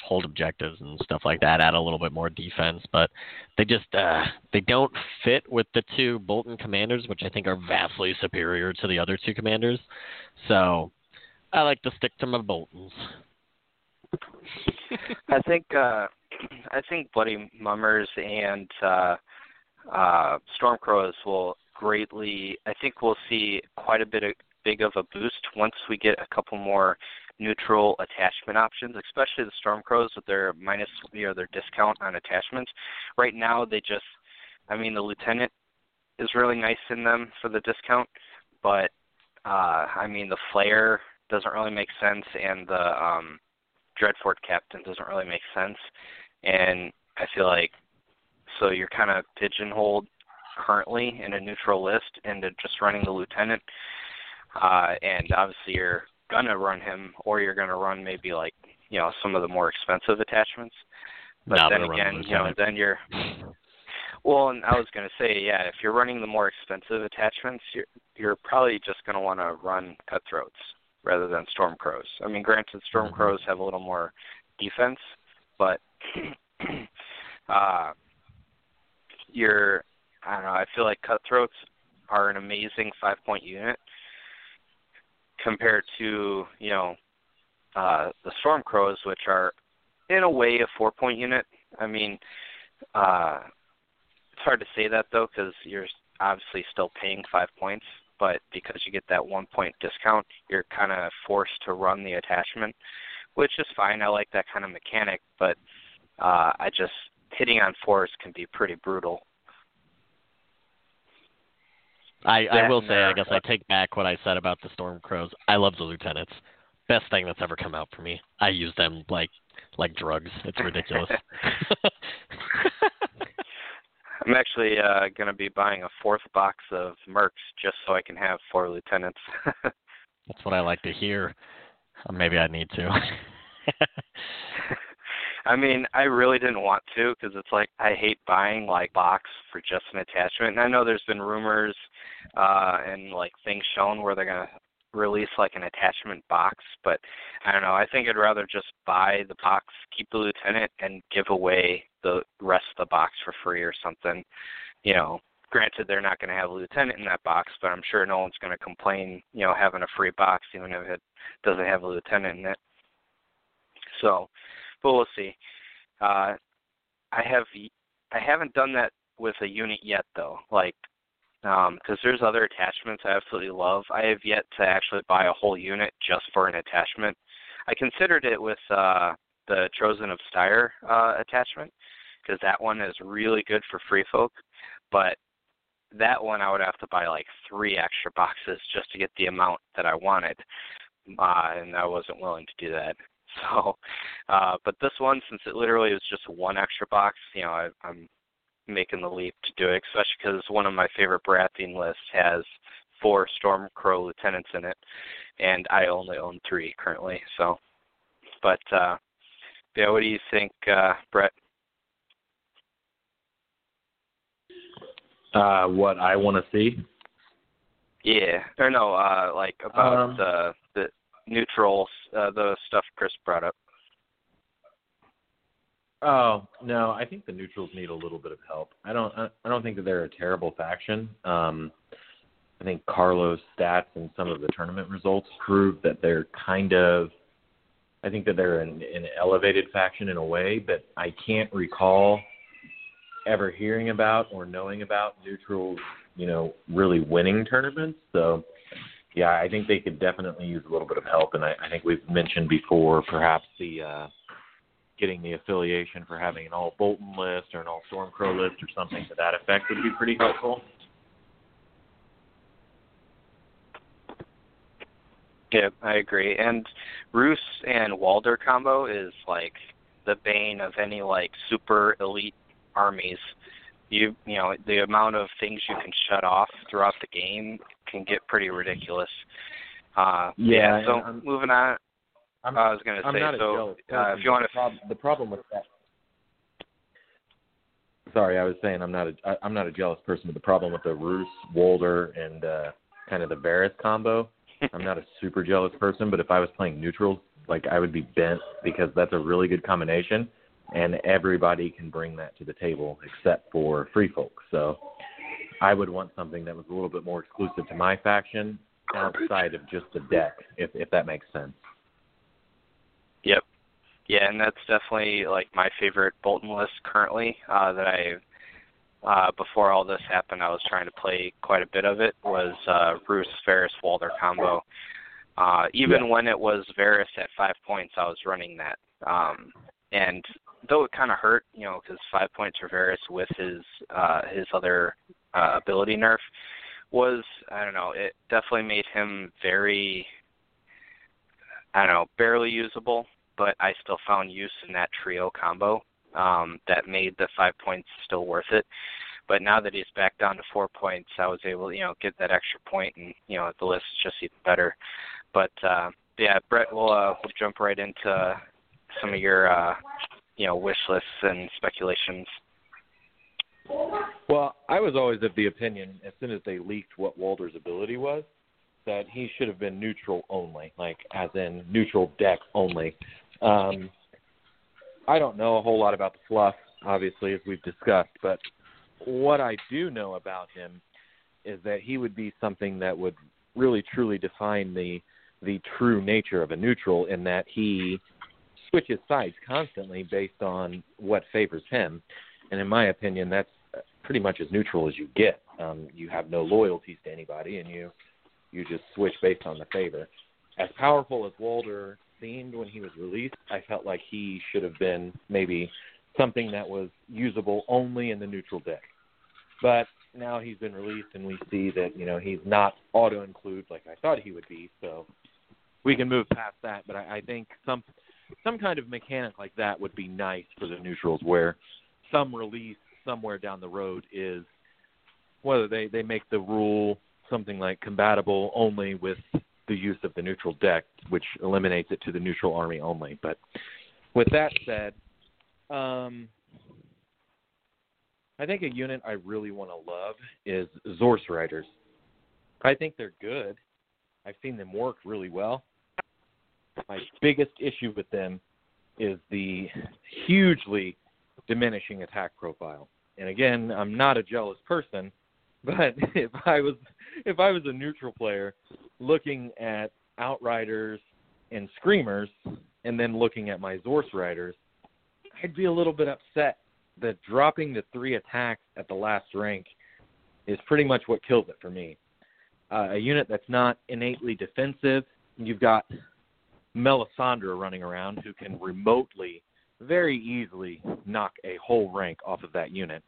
hold objectives and stuff like that, add a little bit more defense, but they just uh, they don't fit with the two Bolton commanders, which I think are vastly superior to the other two commanders. So I like to stick to my Boltons. I think uh I think Bloody Mummers and uh uh Stormcrows will greatly I think we'll see quite a bit of big of a boost once we get a couple more neutral attachment options, especially the Stormcrows with their minus you know their discount on attachments. Right now they just I mean the lieutenant is really nice in them for the discount, but uh I mean the flare doesn't really make sense and the um Dreadfort captain doesn't really make sense. And I feel like so you're kind of pigeonholed currently in a neutral list into just running the lieutenant. Uh, and obviously you're gonna run him, or you're gonna run maybe like you know some of the more expensive attachments. But Not then again, the you know, then you're <laughs> well, and I was gonna say, yeah, if you're running the more expensive attachments, you're you're probably just gonna want to run cutthroats rather than storm crows. I mean, granted, storm crows have a little more defense, but <clears throat> uh, you're I don't know. I feel like cutthroats are an amazing five point unit compared to you know uh, the storm crows, which are in a way a four point unit. I mean, uh, it's hard to say that though because you're obviously still paying five points, but because you get that one point discount, you're kind of forced to run the attachment, which is fine. I like that kind of mechanic, but uh, I just hitting on fours can be pretty brutal. I, I will say, I guess I take back what I said about the Storm Crows. I love the lieutenants. Best thing that's ever come out for me. I use them like like drugs. It's ridiculous. <laughs> <laughs> I'm actually uh, going to be buying a fourth box of Mercs just so I can have four lieutenants. <laughs> that's what I like to hear. Uh, Maybe I need to. <laughs> I mean, I really didn't want to because it's like I hate buying like box for just an attachment. And I know there's been rumors uh and like things shown where they're gonna release like an attachment box, but I don't know. I think I'd rather just buy the box, keep the lieutenant, and give away the rest of the box for free or something. You know, granted they're not going to have a lieutenant in that box, but I'm sure no one's going to complain. You know, having a free box even if it doesn't have a lieutenant in it. So, but we'll see. Uh, I have I haven't done that with a unit yet though. Like because there's other attachments I absolutely love. I have yet to actually buy a whole unit just for an attachment. I considered it with uh, the Chosen of Styr uh, attachment because that one is really good for free folk, but that one I would have to buy like three extra boxes just to get the amount that I wanted, uh, and I wasn't willing to do that. <laughs> So, uh, but this one, since it literally was just one extra box, you know, I, I'm making the leap to do it, especially because one of my favorite Baratheon lists has four Stormcrow lieutenants in it, and I only own three currently. So, but uh, yeah, what do you think, uh, Brett? Uh, what I want to see. Yeah, or no, uh, like about Um, the the neutrals, uh, the stuff Chris brought up. Oh no, I think the neutrals need a little bit of help. I don't. I don't think that they're a terrible faction. Um, I think Carlos' stats and some of the tournament results prove that they're kind of. I think that they're an, an elevated faction in a way, but I can't recall ever hearing about or knowing about neutrals. You know, really winning tournaments. So, yeah, I think they could definitely use a little bit of help. And I, I think we've mentioned before, perhaps the. Uh, getting the affiliation for having an all Bolton list or an all Stormcrow list or something to that effect would be pretty helpful. Yeah, I agree. And Roose and Walder combo is like the bane of any like super elite armies. You you know the amount of things you can shut off throughout the game can get pretty ridiculous. Uh, Yeah, So moving on, I'm, I was gonna say not so. Uh, if you want to, prob- the problem with that. Sorry, I was saying I'm not a I, I'm not a jealous person, but the problem with the Roose, Walder, and uh, kind of the Varys combo, I'm not a super jealous person. But if I was playing neutrals, like I would be bent because that's a really good combination, and everybody can bring that to the table except for free folks. So I would want something that was a little bit more exclusive to my faction outside of just the deck, if if that makes sense. Yeah, and that's definitely like my favorite Bolton list currently. Uh, that I uh, before all this happened, I was trying to play quite a bit of it. Was uh, Roose Varys Walder combo. Uh, even Yeah. when it was Varys at five points, I was running that. Um, and though it kind of hurt, you know, because five points for Varys with his uh, his other uh, ability nerf was I don't know. It definitely made him very I don't know, barely usable, but I still found use in that trio combo um, that made the five points still worth it. But now that he's back down to four points, I was able to, you know, get that extra point, and you know, the list is just even better. But uh, yeah, Brett, we'll uh, we'll jump right into some of your, uh, you know, wish lists and speculations. Well, I was always of the opinion, as soon as they leaked what Walder's ability was, that he should have been neutral only, like as in neutral deck only. Um, I don't know a whole lot about the fluff, obviously, as we've discussed, but what I do know about him is that he would be something that would really truly define the the true nature of a neutral in that he switches sides constantly based on what favors him. And in my opinion, that's pretty much as neutral as you get. Um, you have no loyalties to anybody, and you you just switch based on the favor. As powerful as Walder seemed when he was released, I felt like he should have been maybe something that was usable only in the neutral deck. But now he's been released, and we see that you know he's not auto include like I thought he would be. So we can move past that. But I, I think some some kind of mechanic like that would be nice for the neutrals, where some release somewhere down the road is whether they they make the rule something like compatible only with the use of the neutral deck, which eliminates it to the neutral army only. But with that said, um, I think a unit I really want to love is Zorse Riders. I think they're good. I've seen them work really well. My biggest issue with them is the hugely diminishing attack profile. And again, I'm not a jealous person, but <laughs> if I was if I was a neutral player looking at outriders and screamers and then looking at my Zorse riders, I'd be a little bit upset that dropping the three attacks at the last rank is pretty much what kills it for me. Uh, a unit that's not innately defensive, you've got Melisandre running around who can remotely, very easily knock a whole rank off of that unit.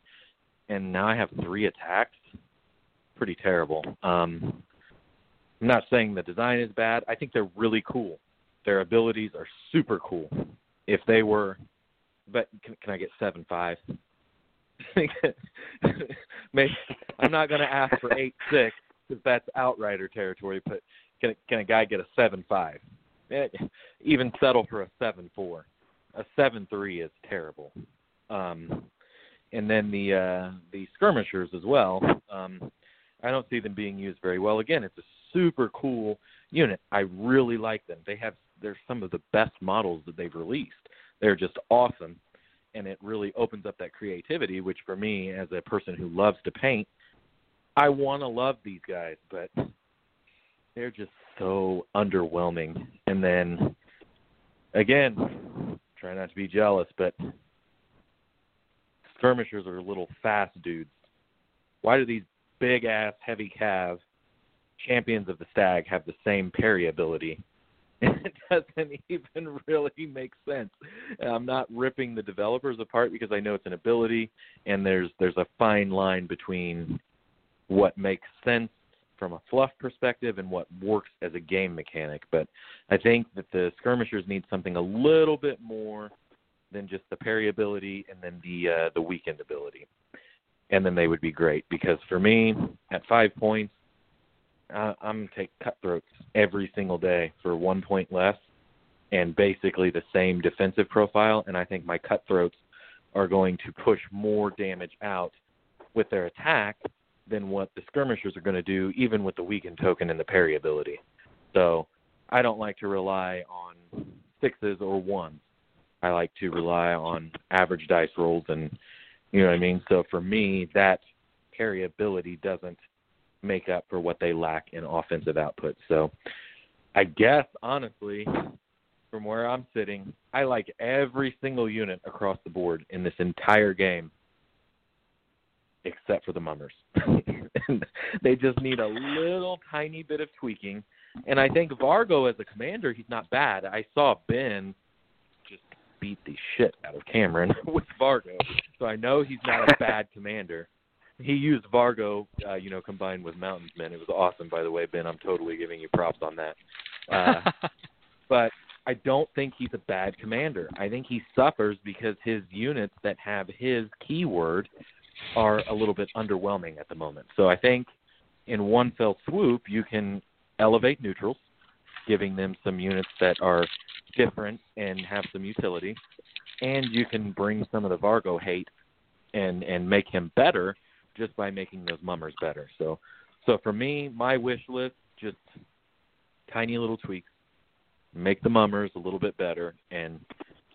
And now I have three attacks. Pretty terrible. Um, I'm not saying the design is bad. I think they're really cool. Their abilities are super cool. If they were, but can, can I get seven five? <laughs> Maybe I'm not going to ask for eight six because that's outrider territory. But can can a guy get a seven five? Eh, Even settle for a seven four. A seven three is terrible. Um, and then the uh, the skirmishers as well. Um, I don't see them being used very well. Again, it's a super cool unit. I really like them. They have they're some of the best models that they've released. They're just awesome, and it really opens up that creativity. Which for me, as a person who loves to paint, I want to love these guys, but they're just so underwhelming. And then again, try not to be jealous, but skirmishers are little fast dudes. Why do these big ass heavy cav champions of the stag have the same parry ability? <laughs> It doesn't even really make sense. And I'm not ripping the developers apart because I know it's an ability and there's there's a fine line between what makes sense from a fluff perspective and what works as a game mechanic. But I think that the skirmishers need something a little bit more than just the parry ability and then the uh, the weakened ability, and then they would be great. Because for me, at five points, uh, I'm take cutthroats every single day for one point less, and basically the same defensive profile. And I think my cutthroats are going to push more damage out with their attack than what the skirmishers are going to do, even with the weakened token and the parry ability. So I don't like to rely on sixes or ones. I like to rely on average dice rolls, and you know what I mean. So for me, that parry ability doesn't make up for what they lack in offensive output. So I guess honestly, from where I'm sitting, I like every single unit across the board in this entire game except for the mummers. <laughs> they just need a little tiny bit of tweaking. And I think Vargo as a commander, he's not bad. I saw Ben beat the shit out of Cameron <laughs> with Vargo. So I know he's not a bad <laughs> commander he used Vargo, uh, you know, combined with Mountains Men. It was awesome, by the way, Ben. I'm totally giving you props on that. Uh, <laughs> but I don't think he's a bad commander. I think he suffers because his units that have his keyword are a little bit underwhelming at the moment. So I think in one fell swoop, you can elevate neutrals, giving them some units that are different and have some utility, and you can bring some of the Vargo hate and and make him better just by making those mummers better. So, so for me, my wish list just tiny little tweaks, make the mummers a little bit better, and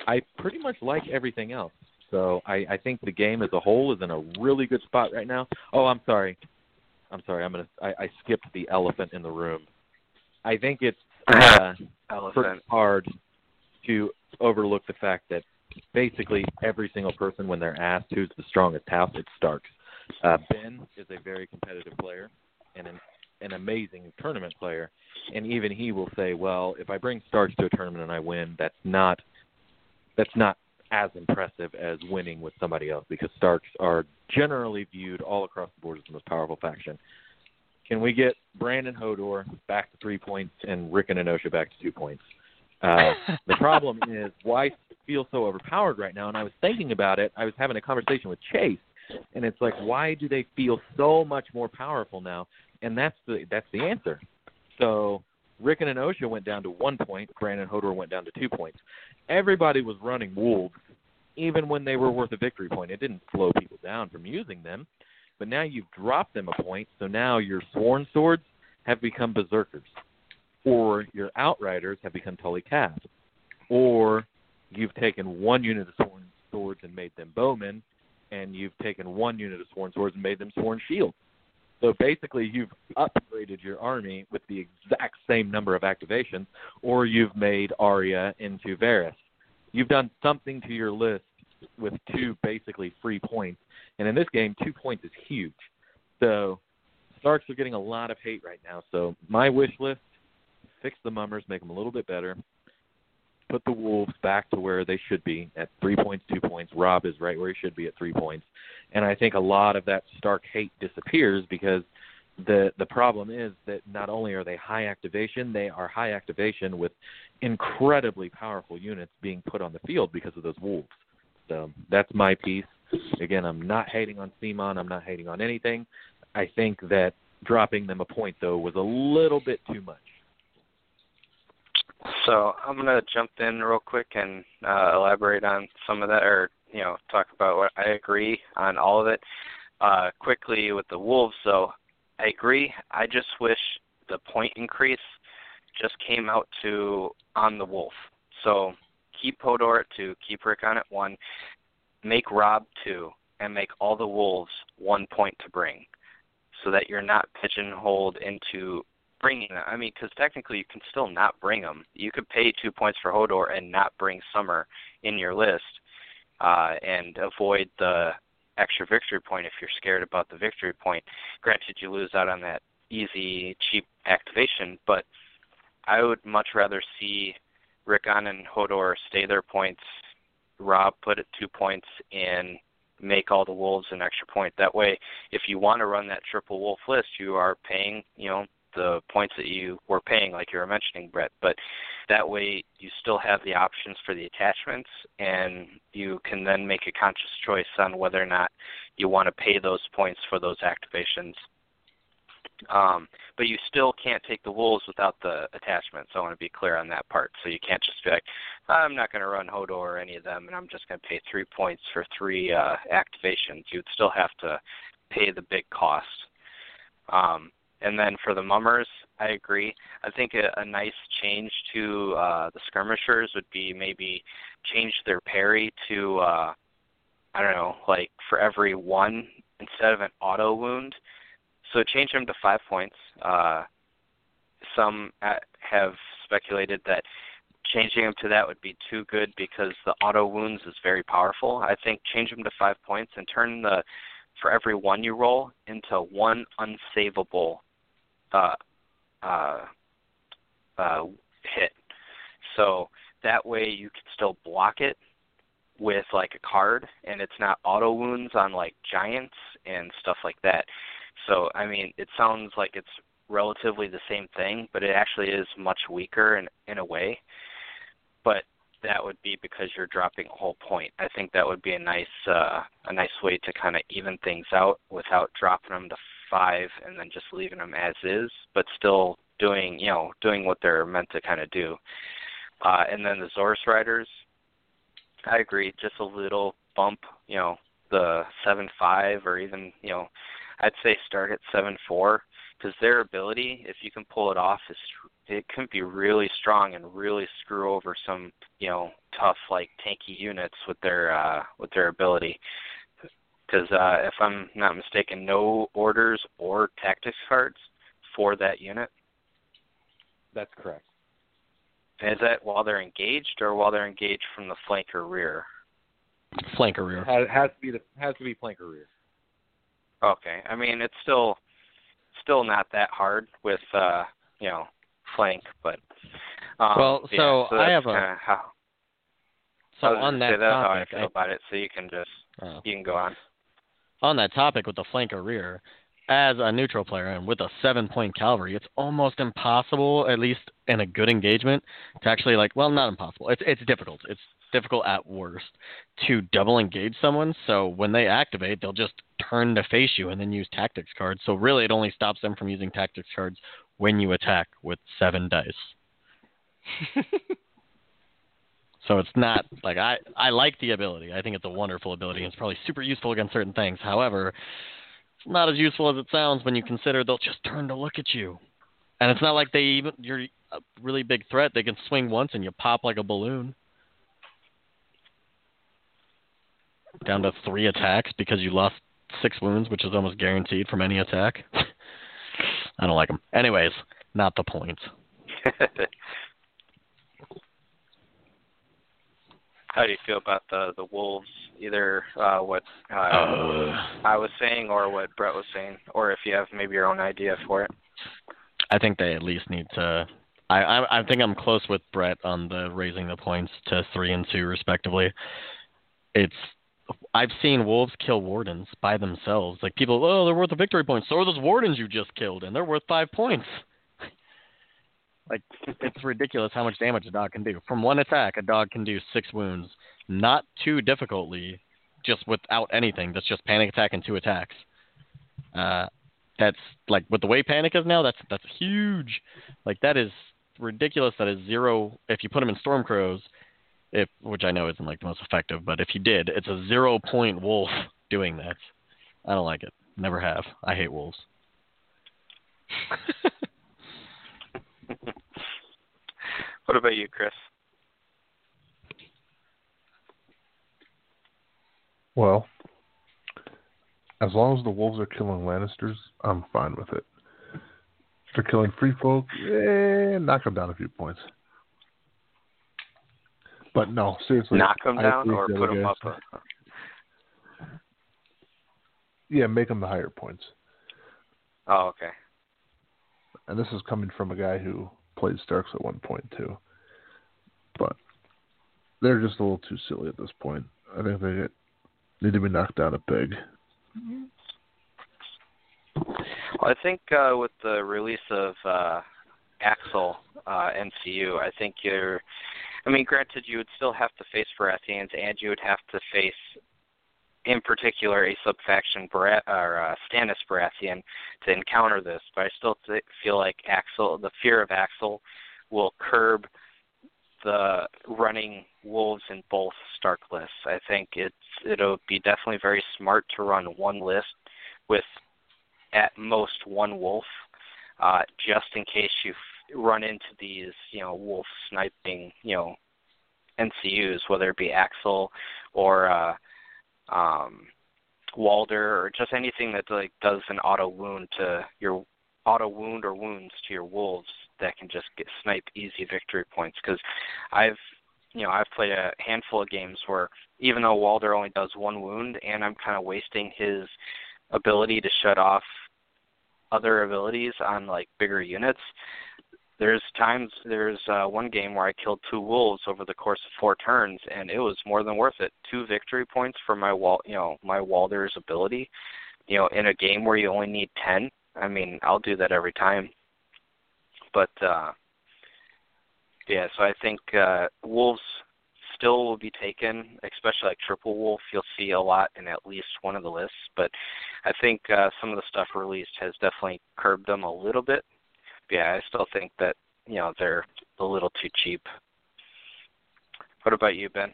I pretty much like everything else. So I, I think the game as a whole is in a really good spot right now. Oh, I'm sorry. I'm sorry. I'm gonna. I, I skipped the elephant in the room. I think it's uh, <laughs> elephant. hard to overlook the fact that basically every single person, when they're asked who's the strongest house, it's Starks. Uh, ben is a very competitive player and an, an amazing tournament player, and even he will say, "Well, if I bring Starks to a tournament and I win, that's not that's not as impressive as winning with somebody else because Starks are generally viewed all across the board as the most powerful faction." Can we get Bran and Hodor back to three points and Rickon and Osha back to two points? Uh, <laughs> the problem is why feel so overpowered right now, and I was thinking about it. I was having a conversation with Chase, and it's like why do they feel so much more powerful now? And that's the that's the answer. So Rickon and Osha went down to one point. Bran and Hodor went down to two points. Everybody was running wolves even when they were worth a victory point. It didn't slow people down from using them but now you've dropped them a point so now your sworn swords have become berserkers or your outriders have become tully calves or you've taken one unit of sworn swords and made them bowmen and you've taken one unit of sworn swords and made them sworn shields. So basically, you've upgraded your army with the exact same number of activations, or you've made Arya into Varys. You've done something to your list with two basically free points, and in this game, two points is huge. So Starks are getting a lot of hate right now. So my wish list: fix the mummers, make them a little bit better, put the Wolves back to where they should be at three points, two points. Robb is right where he should be at three points, and I think a lot of that Stark hate disappears because the the problem is that not only are they high activation, they are high activation with incredibly powerful units being put on the field because of those Wolves. So that's my piece. Again, I'm not hating on CMON. I'm not hating on anything. I think that dropping them a point though was a little bit too much. So I'm gonna jump in real quick and uh, elaborate on some of that, or you know, talk about what I agree on all of it. Uh, quickly with the Wolves, so I agree. I just wish the point increase just came out to on the Wolf. So keep Hodor at two, keep Rickon at one, make Robb two, and make all the Wolves one point to bring, so that you're not pigeonholed into bringing them. I mean, because technically you can still not bring them. You could pay two points for Hodor and not bring Summer in your list, uh, and avoid the extra victory point if you're scared about the victory point. Granted, you lose out on that easy, cheap activation, but I would much rather see Rickon and Hodor stay their points. Robb put it two points in make all the wolves an extra point. That way, if you want to run that triple wolf list, you are paying, you know, the points that you were paying, like you were mentioning, Brett. But that way, you still have the options for the attachments, and you can then make a conscious choice on whether or not you want to pay those points for those activations. Um, but you still can't take the wolves without the attachments. I want to be clear on that part. So you can't just be like, I'm not going to run Hodor or any of them, and I'm just going to pay three points for three uh, activations. You'd still have to pay the big cost. Um, and then for the mummers, I agree. I think a, a nice change to uh, the skirmishers would be maybe change their parry to uh, I don't know, like for every one instead of an auto wound. So change them to five points. Uh, some have speculated that changing them to that would be too good because the auto wounds is very powerful. I think change them to five points and turn the for every one you roll into one unsavable uh, uh, uh, hit. So that way you can still block it with like a card, and it's not auto wounds on like giants and stuff like that. So I mean, it sounds like it's relatively the same thing, but it actually is much weaker in in a way. But that would be because you're dropping a whole point. I think that would be a nice uh, a nice way to kind of even things out without dropping them to five and then just leaving them as is, but still doing you know doing what they're meant to kind of do. Uh, and then the Zorse riders, I agree, just a little bump, you know, the seven five or even you know, I'd say start at seven four because their ability, if you can pull it off, is it can be really strong and really screw over some you know tough like tanky units with their uh, with their ability. Because uh, if I'm not mistaken, no orders or tactics cards for that unit. That's correct. Is that while they're engaged or while they're engaged from the flank or rear? Flank or rear. Has, has to be the has to be flank or rear. Okay. I mean, it's still still not that hard with uh, you know, flank, but um, well, yeah, so, so I have a how, so I on that that's topic, how I feel about it. So you can just oh. you can go on. on that topic with the flank or rear, as a neutral player and with a seven point cavalry, it's almost impossible, at least in a good engagement, to actually like well not impossible. It's it's difficult. It's difficult at worst to double engage someone. So when they activate, they'll just turn to face you and then use tactics cards. So really it only stops them from using tactics cards when you attack with seven dice. <laughs> so it's not like I I like the ability. I think it's a wonderful ability it's probably super useful against certain things. However, it's not as useful as it sounds when you consider they'll just turn to look at you. And it's not like they even you're a really big threat. They can swing once and you pop like a balloon. Down to three attacks because you lost six wounds, which is almost guaranteed from any attack. <laughs> I don't like them. Anyways, not the point. <laughs> How do you feel about the the wolves? Either uh, what uh, Uh, I was saying or what Brett was saying, or if you have maybe your own idea for it. I think they at least need to. I, I I think I'm close with Brett on the raising the points to three and two respectively. It's I've seen wolves kill wardens by themselves. Like people, oh, they're worth a victory point. So are those wardens you just killed, and they're worth five points. <laughs> like it's ridiculous how much damage a dog can do. From one attack, a dog can do six wounds, not too difficultly, just without anything. That's just panic attack and two attacks. Uh, that's like with the way panic is now. That's that's huge. Like that is ridiculous. That is zero. If you put them in storm crows, if which I know isn't like the most effective, but if you did, it's a zero point wolf doing that. I don't like it. Never have. I hate wolves. <laughs> what about you, Chris? Well, as long as the wolves are killing Lannisters, I'm fine with it. If they're killing free folk, eh, knock them down a few points. But no, seriously. Knock them down or put them up? <laughs> Yeah, make them the higher points. oh, okay. And this is coming from a guy who played Starks at one point too. But they're just a little too silly at this point. I think they get, need to be knocked down a peg. Well, I think uh, with the release of uh, Axel uh, NCU, I think you're. I mean, granted, you would still have to face Baratheons, and you would have to face, in particular, a subfaction Barat- or uh, Stannis Baratheon to encounter this. But I still th- feel like Axel, the fear of Axel, will curb the running wolves in both Stark lists. I think it's it'll be definitely very smart to run one list with at most one wolf uh, just in case you run into these, you know, wolf sniping, you know, NCUs, whether it be Axel or uh, um, Walder or just anything that like does an auto wound to your auto wound or wounds to your wolves that can just get snipe easy victory points. Because I've you know I've played a handful of games where even though Walder only does one wound and I'm kind of wasting his ability to shut off other abilities on like bigger units, there's times there's uh, one game where I killed two wolves over the course of four turns, and it was more than worth it. Two victory points for my wall, you know, my Walder's ability. You know, in a game where you only need ten, I mean, I'll do that every time. But uh, yeah, so I think uh, wolves still will be taken, especially like triple wolf. You'll see a lot in at least one of the lists, but I think uh, some of the stuff released has definitely curbed them a little bit But yeah, I still think that you know they're a little too cheap. What about you, Ben?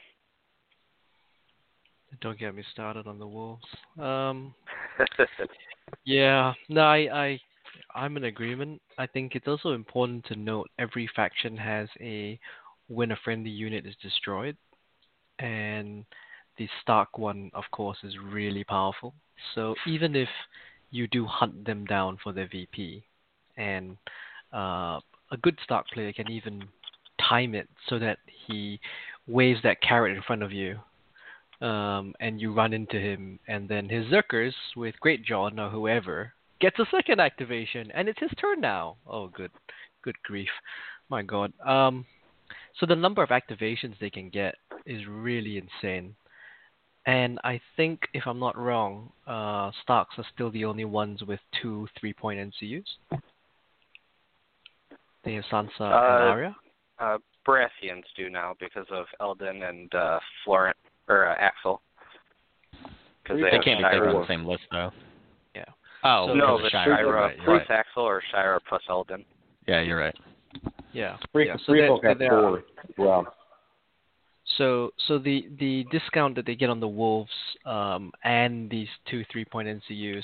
Don't get me started on the wolves. Um, <laughs> yeah, no, I, I, I'm in agreement. I think it's also important to note every faction has a when a friendly unit is destroyed, and the Stark one, of course, is really powerful. So even if you do hunt them down for their VP, and uh, a good Stark player can even time it so that he waves that carrot in front of you, um, and you run into him, and then his Zerkers with Greatjon or whoever gets a second activation, and it's his turn now. Oh, good, good grief, my God. Um, so the number of activations they can get is really insane. And I think, if I'm not wrong, uh, Starks are still the only ones with two three-point NCUs. They have Sansa uh, and Arya. Uh, Baratheons do now because of Eldon and uh, Florent or uh, Axell. Because they, they can't be taken on the same list though. Yeah. Oh so, no, but Shireen, Shireen right, plus right. Axell or Shireen plus Eldon. Yeah, you're right. Yeah. Free, yeah. So free they, they, four well. So so the the discount that they get on the wolves um, and these two three point NCUs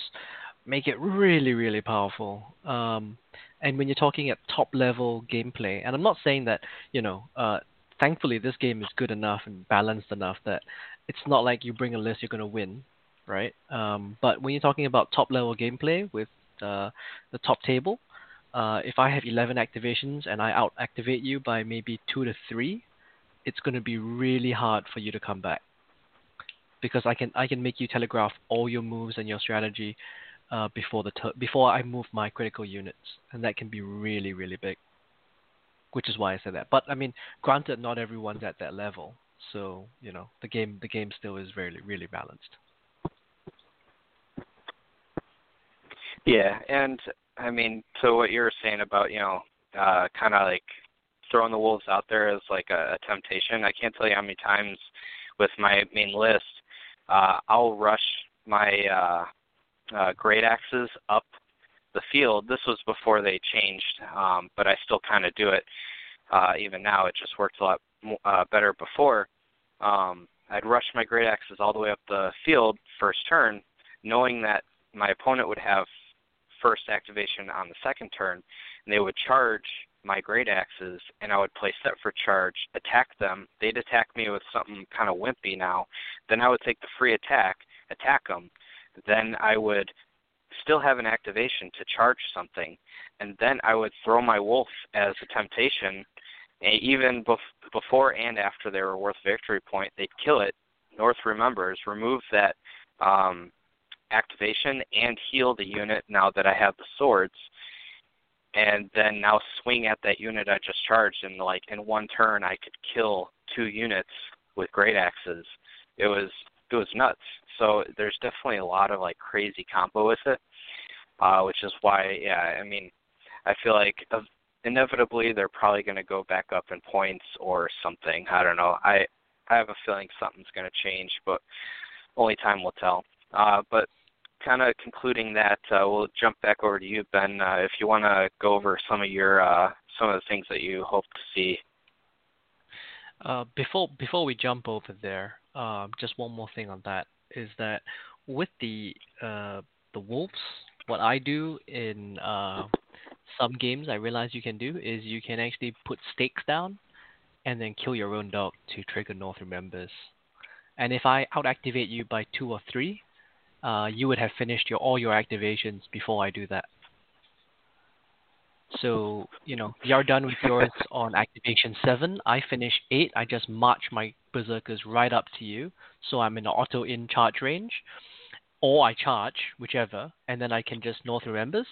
make it really really powerful. Um, and when you're talking at top level gameplay, and I'm not saying that you know, uh, thankfully this game is good enough and balanced enough that it's not like you bring a list you're gonna win, right? Um, but when you're talking about top level gameplay with uh, the top table, uh, if I have 11 activations and I out activate you by maybe two to three, it's going to be really hard for you to come back because I can I can make you telegraph all your moves and your strategy uh, before the ter- before I move my critical units, and that can be really really big. Which is why I said that. But I mean, granted, not everyone's at that level, so you know the game the game still is really really balanced. Yeah, and I mean, to what you were saying about you know, uh, kind of like throwing the wolves out there as like a, a temptation. I can't tell you how many times with my main list, uh, I'll rush my uh, uh, great axes up the field. This was before they changed, um, but I still kind of do it uh, even now. It just worked a lot uh, better before. Um, I'd rush my great axes all the way up the field first turn, knowing that my opponent would have first activation on the second turn, and they would charge my great axes, and I would play set for charge, attack them. They'd attack me with something kind of wimpy now. Then I would take the free attack, attack them, then I would still have an activation to charge something, and then I would throw my wolf as a temptation. And even bef- before and after they were worth victory point, they'd kill it. North remembers, remove that um, activation and heal the unit now that I have the swords, and then now swing at that unit I just charged. And like in one turn, I could kill two units with great axes. It was it was nuts. So there's definitely a lot of like crazy combo with it, uh, which is why, yeah, I mean, I feel like inevitably they're probably going to go back up in points or something. I don't know. I I have a feeling something's going to change, but only time will tell. Uh, but kind of concluding that, uh, we'll jump back over to you, Ben. Uh, if you want to go over some of your uh, some of the things that you hope to see. Uh, before before we jump over there, uh, just one more thing on that is that with the uh, the wolves, what I do in uh, some games I realize you can do is you can actually put stakes down and then kill your own dog to trigger North Remembers. And if I out activate you by two or three, uh, you would have finished your all your activations before I do that. So, you know, you're done with yours <laughs> on activation 7. I finish 8. I just march my berserkers right up to you. So I'm in the auto in charge range. Or I charge, whichever, and then I can just North Remembers.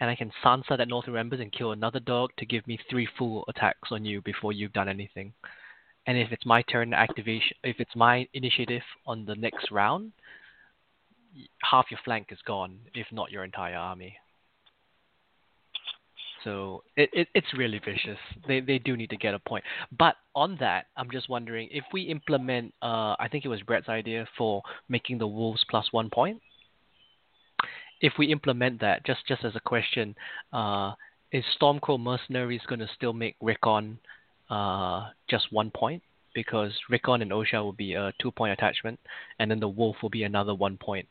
And I can Sansa that North Remembers and kill another dog to give me three full attacks on you before you've done anything. And if it's my turn activation, if it's my initiative on the next round, half your flank is gone, if not your entire army. So it, it it's really vicious. They they do need to get a point. But on that, I'm just wondering if we implement uh I think it was Brett's idea for making the wolves plus one point. If we implement that, just just as a question, uh, is Stormcrow Mercenaries going to still make Rickon uh, just one point? Because Rickon and Osha will be a two point attachment, and then the wolf will be another one point.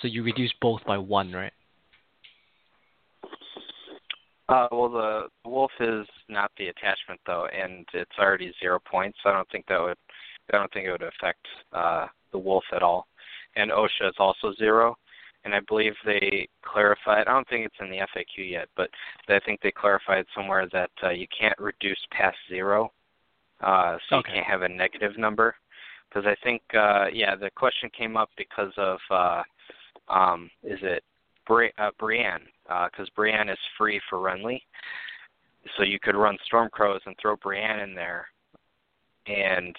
So you reduce both by one, right? Uh, well, the wolf is not the attachment though, and it's already zero points. So I don't think that would, I don't think it would affect uh, the wolf at all. And Osha is also zero, and I believe they clarified. I don't think it's in the FAQ yet, but I think they clarified somewhere that uh, you can't reduce past zero, uh, so okay. you can't have a negative number. Because I think, uh, yeah, the question came up because of, uh, um, is it Bri- uh, Brienne? because uh, Brienne is free for Renly. So you could run Stormcrows and throw Brienne in there, and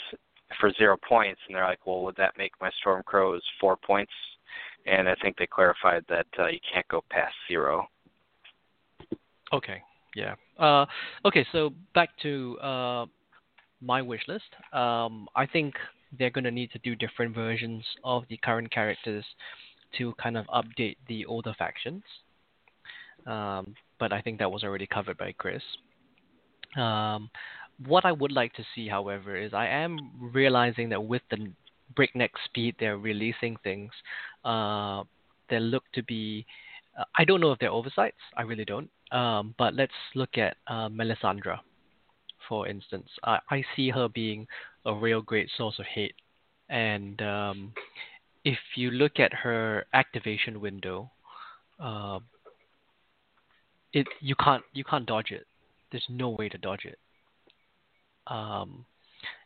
for zero points. And they're like, well, would that make my Stormcrows four points? And I think they clarified that uh, you can't go past zero. Okay. Yeah. Uh, okay. So back to uh, my wish list. Um, I think they're going to need to do different versions of the current characters to kind of update the older factions. Um, but I think that was already covered by Chris. Um, what I would like to see, however, is I am realizing that with the breakneck speed they're releasing things, uh, there look to be. Uh, I don't know if they're oversights. I really don't. Um, but let's look at uh, Melisandre, for instance. I, I see her being a real great source of hate, and um, if you look at her activation window, uh, it you can't you can't dodge it. There's no way to dodge it. Um,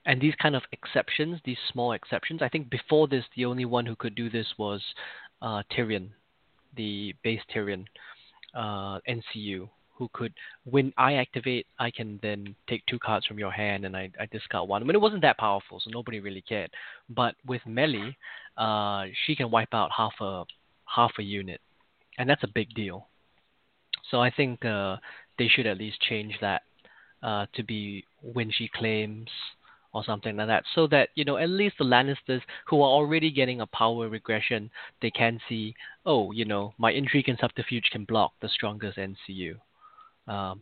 and these kind of exceptions, these small exceptions, I think before this, the only one who could do this was uh, Tyrion, the base Tyrion, uh, NCU, who could, when I activate, I can then take two cards from your hand and I, I discard one. I mean, it wasn't that powerful, so nobody really cared. But with Meli, uh, she can wipe out half a half a unit, and that's a big deal. So I think uh, they should at least change that uh, to be when she claims or something like that, so that you know at least the Lannisters who are already getting a power regression, they can see, oh, you know, my intrigue and subterfuge can block the strongest NCU, um,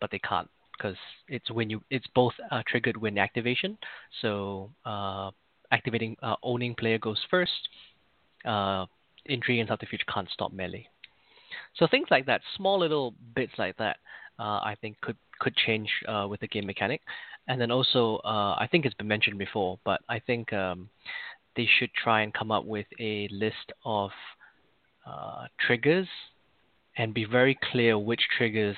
but they can't because it's when you it's both uh, triggered when activation. So uh, activating uh, owning player goes first. Uh, intrigue and subterfuge can't stop Meli. So things like that, small little bits like that, uh, I think could could change uh, with the game mechanic. And then also, uh, I think it's been mentioned before, but I think um, they should try and come up with a list of triggers and be very clear which triggers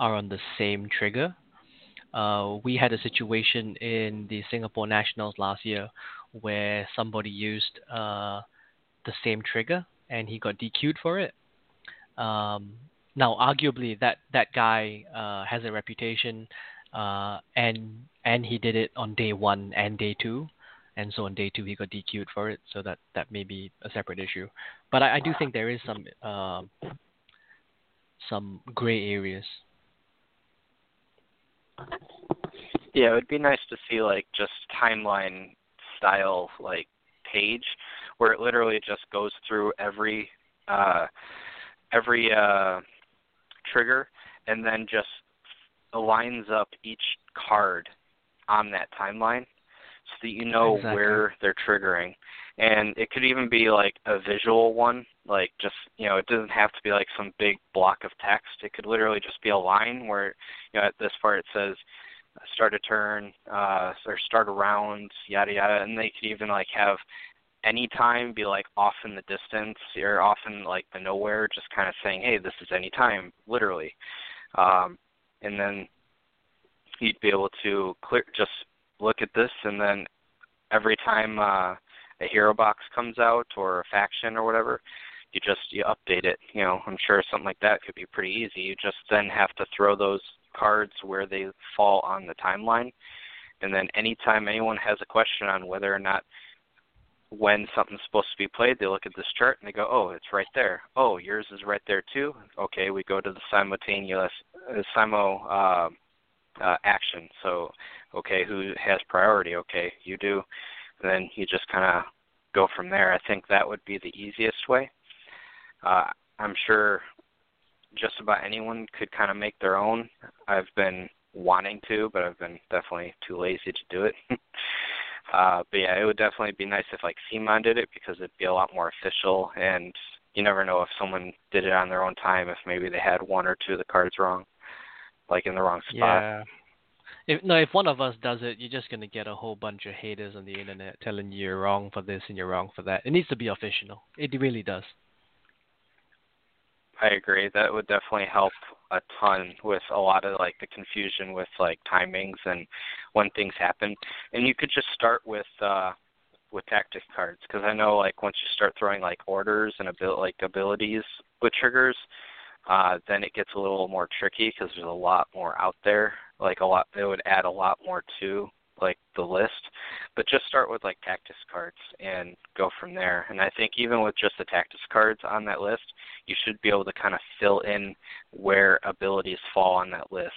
are on the same trigger. Uh, we had a situation in the Singapore Nationals last year where somebody used uh, the same trigger and he got DQ'd for it. Um, now, arguably, that that guy uh, has a reputation, uh, and and he did it on day one and day two, and so on day two he got DQ'd for it. So that that may be a separate issue. But I, I do think there is some uh, some gray areas. Yeah, it would be nice to see like just timeline style like page where it literally just goes through every uh every uh, trigger and then just aligns up each card on that timeline so that you know exactly. where they're triggering. And it could even be like a visual one, like just you know it doesn't have to be like some big block of text. It could literally just be a line where you know at this part it says start a turn uh or start a round yada yada. And they could even like have any time be like off in the distance or off in like the nowhere just kind of saying hey this is any time literally. Um and then you'd be able to clear just look at this and then every time uh a hero box comes out or a faction or whatever you just you update it. You know, I'm sure something like that could be pretty easy. You just then have to throw those cards where they fall on the timeline, and then anytime anyone has a question on whether or not when something's supposed to be played, they look at this chart and they go, "Oh, it's right there. Oh, yours is right there too." Okay, we go to the simultaneous uh, simo uh, uh, action. So, okay, who has priority? Okay, you do. And then you just kind of go from there. I think that would be the easiest way uh, I'm sure just about anyone could kind of make their own. I've been wanting to, but I've been definitely too lazy to do it. <laughs> uh, but yeah, it would definitely be nice if like CMON did it because it'd be a lot more official, and you never know if someone did it on their own time if maybe they had one or two of the cards wrong, like in the wrong spot. Yeah. If, no, if one of us does it, you're just gonna get a whole bunch of haters on the internet telling you you're wrong for this and you're wrong for that. It needs to be official. It really does. I agree. That would definitely help a ton with a lot of like the confusion with like timings and when things happen. And you could just start with uh with tactic cards because I know like once you start throwing like orders and abil- like abilities with triggers, uh then it gets a little more tricky because there's a lot more out there. Like a lot, it would add a lot more to like the list, but just start with like tactics cards and go from there. And I think even with just the tactics cards on that list, you should be able to kind of fill in where abilities fall on that list.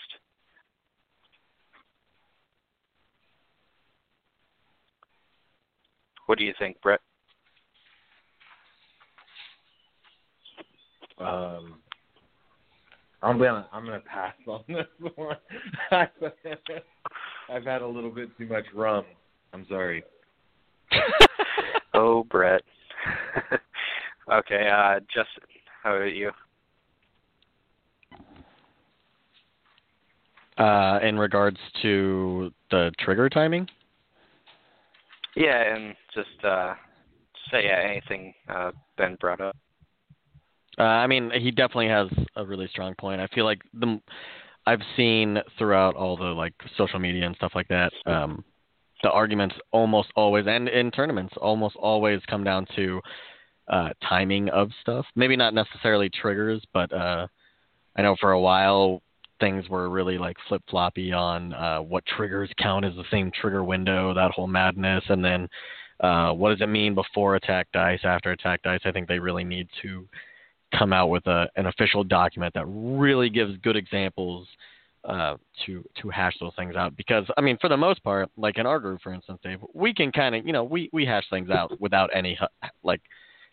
What do you think, Brett? Um, I'm gonna I'm gonna pass on this <laughs> one. <laughs> I've had a little bit too much rum. I'm sorry. <laughs> oh, Brett. <laughs> okay, uh, Justin, how about you? Uh, in regards to the trigger timing. Yeah, and just uh, say yeah, anything uh, Ben brought up. Uh, I mean, he definitely has a really strong point. I feel like the I've seen throughout all the like social media and stuff like that, um, the arguments almost always and in tournaments almost always come down to uh, timing of stuff. Maybe not necessarily triggers, but uh, I know for a while things were really like flip floppy on uh, what triggers count as the same trigger window, that whole madness, and then uh, what does it mean before attack dice, after attack dice. I think they really need to come out with a, an official document that really gives good examples uh, to to hash those things out. Because I mean, for the most part, like in our group, for instance, Dave, we can kind of you know we we hash things out without any like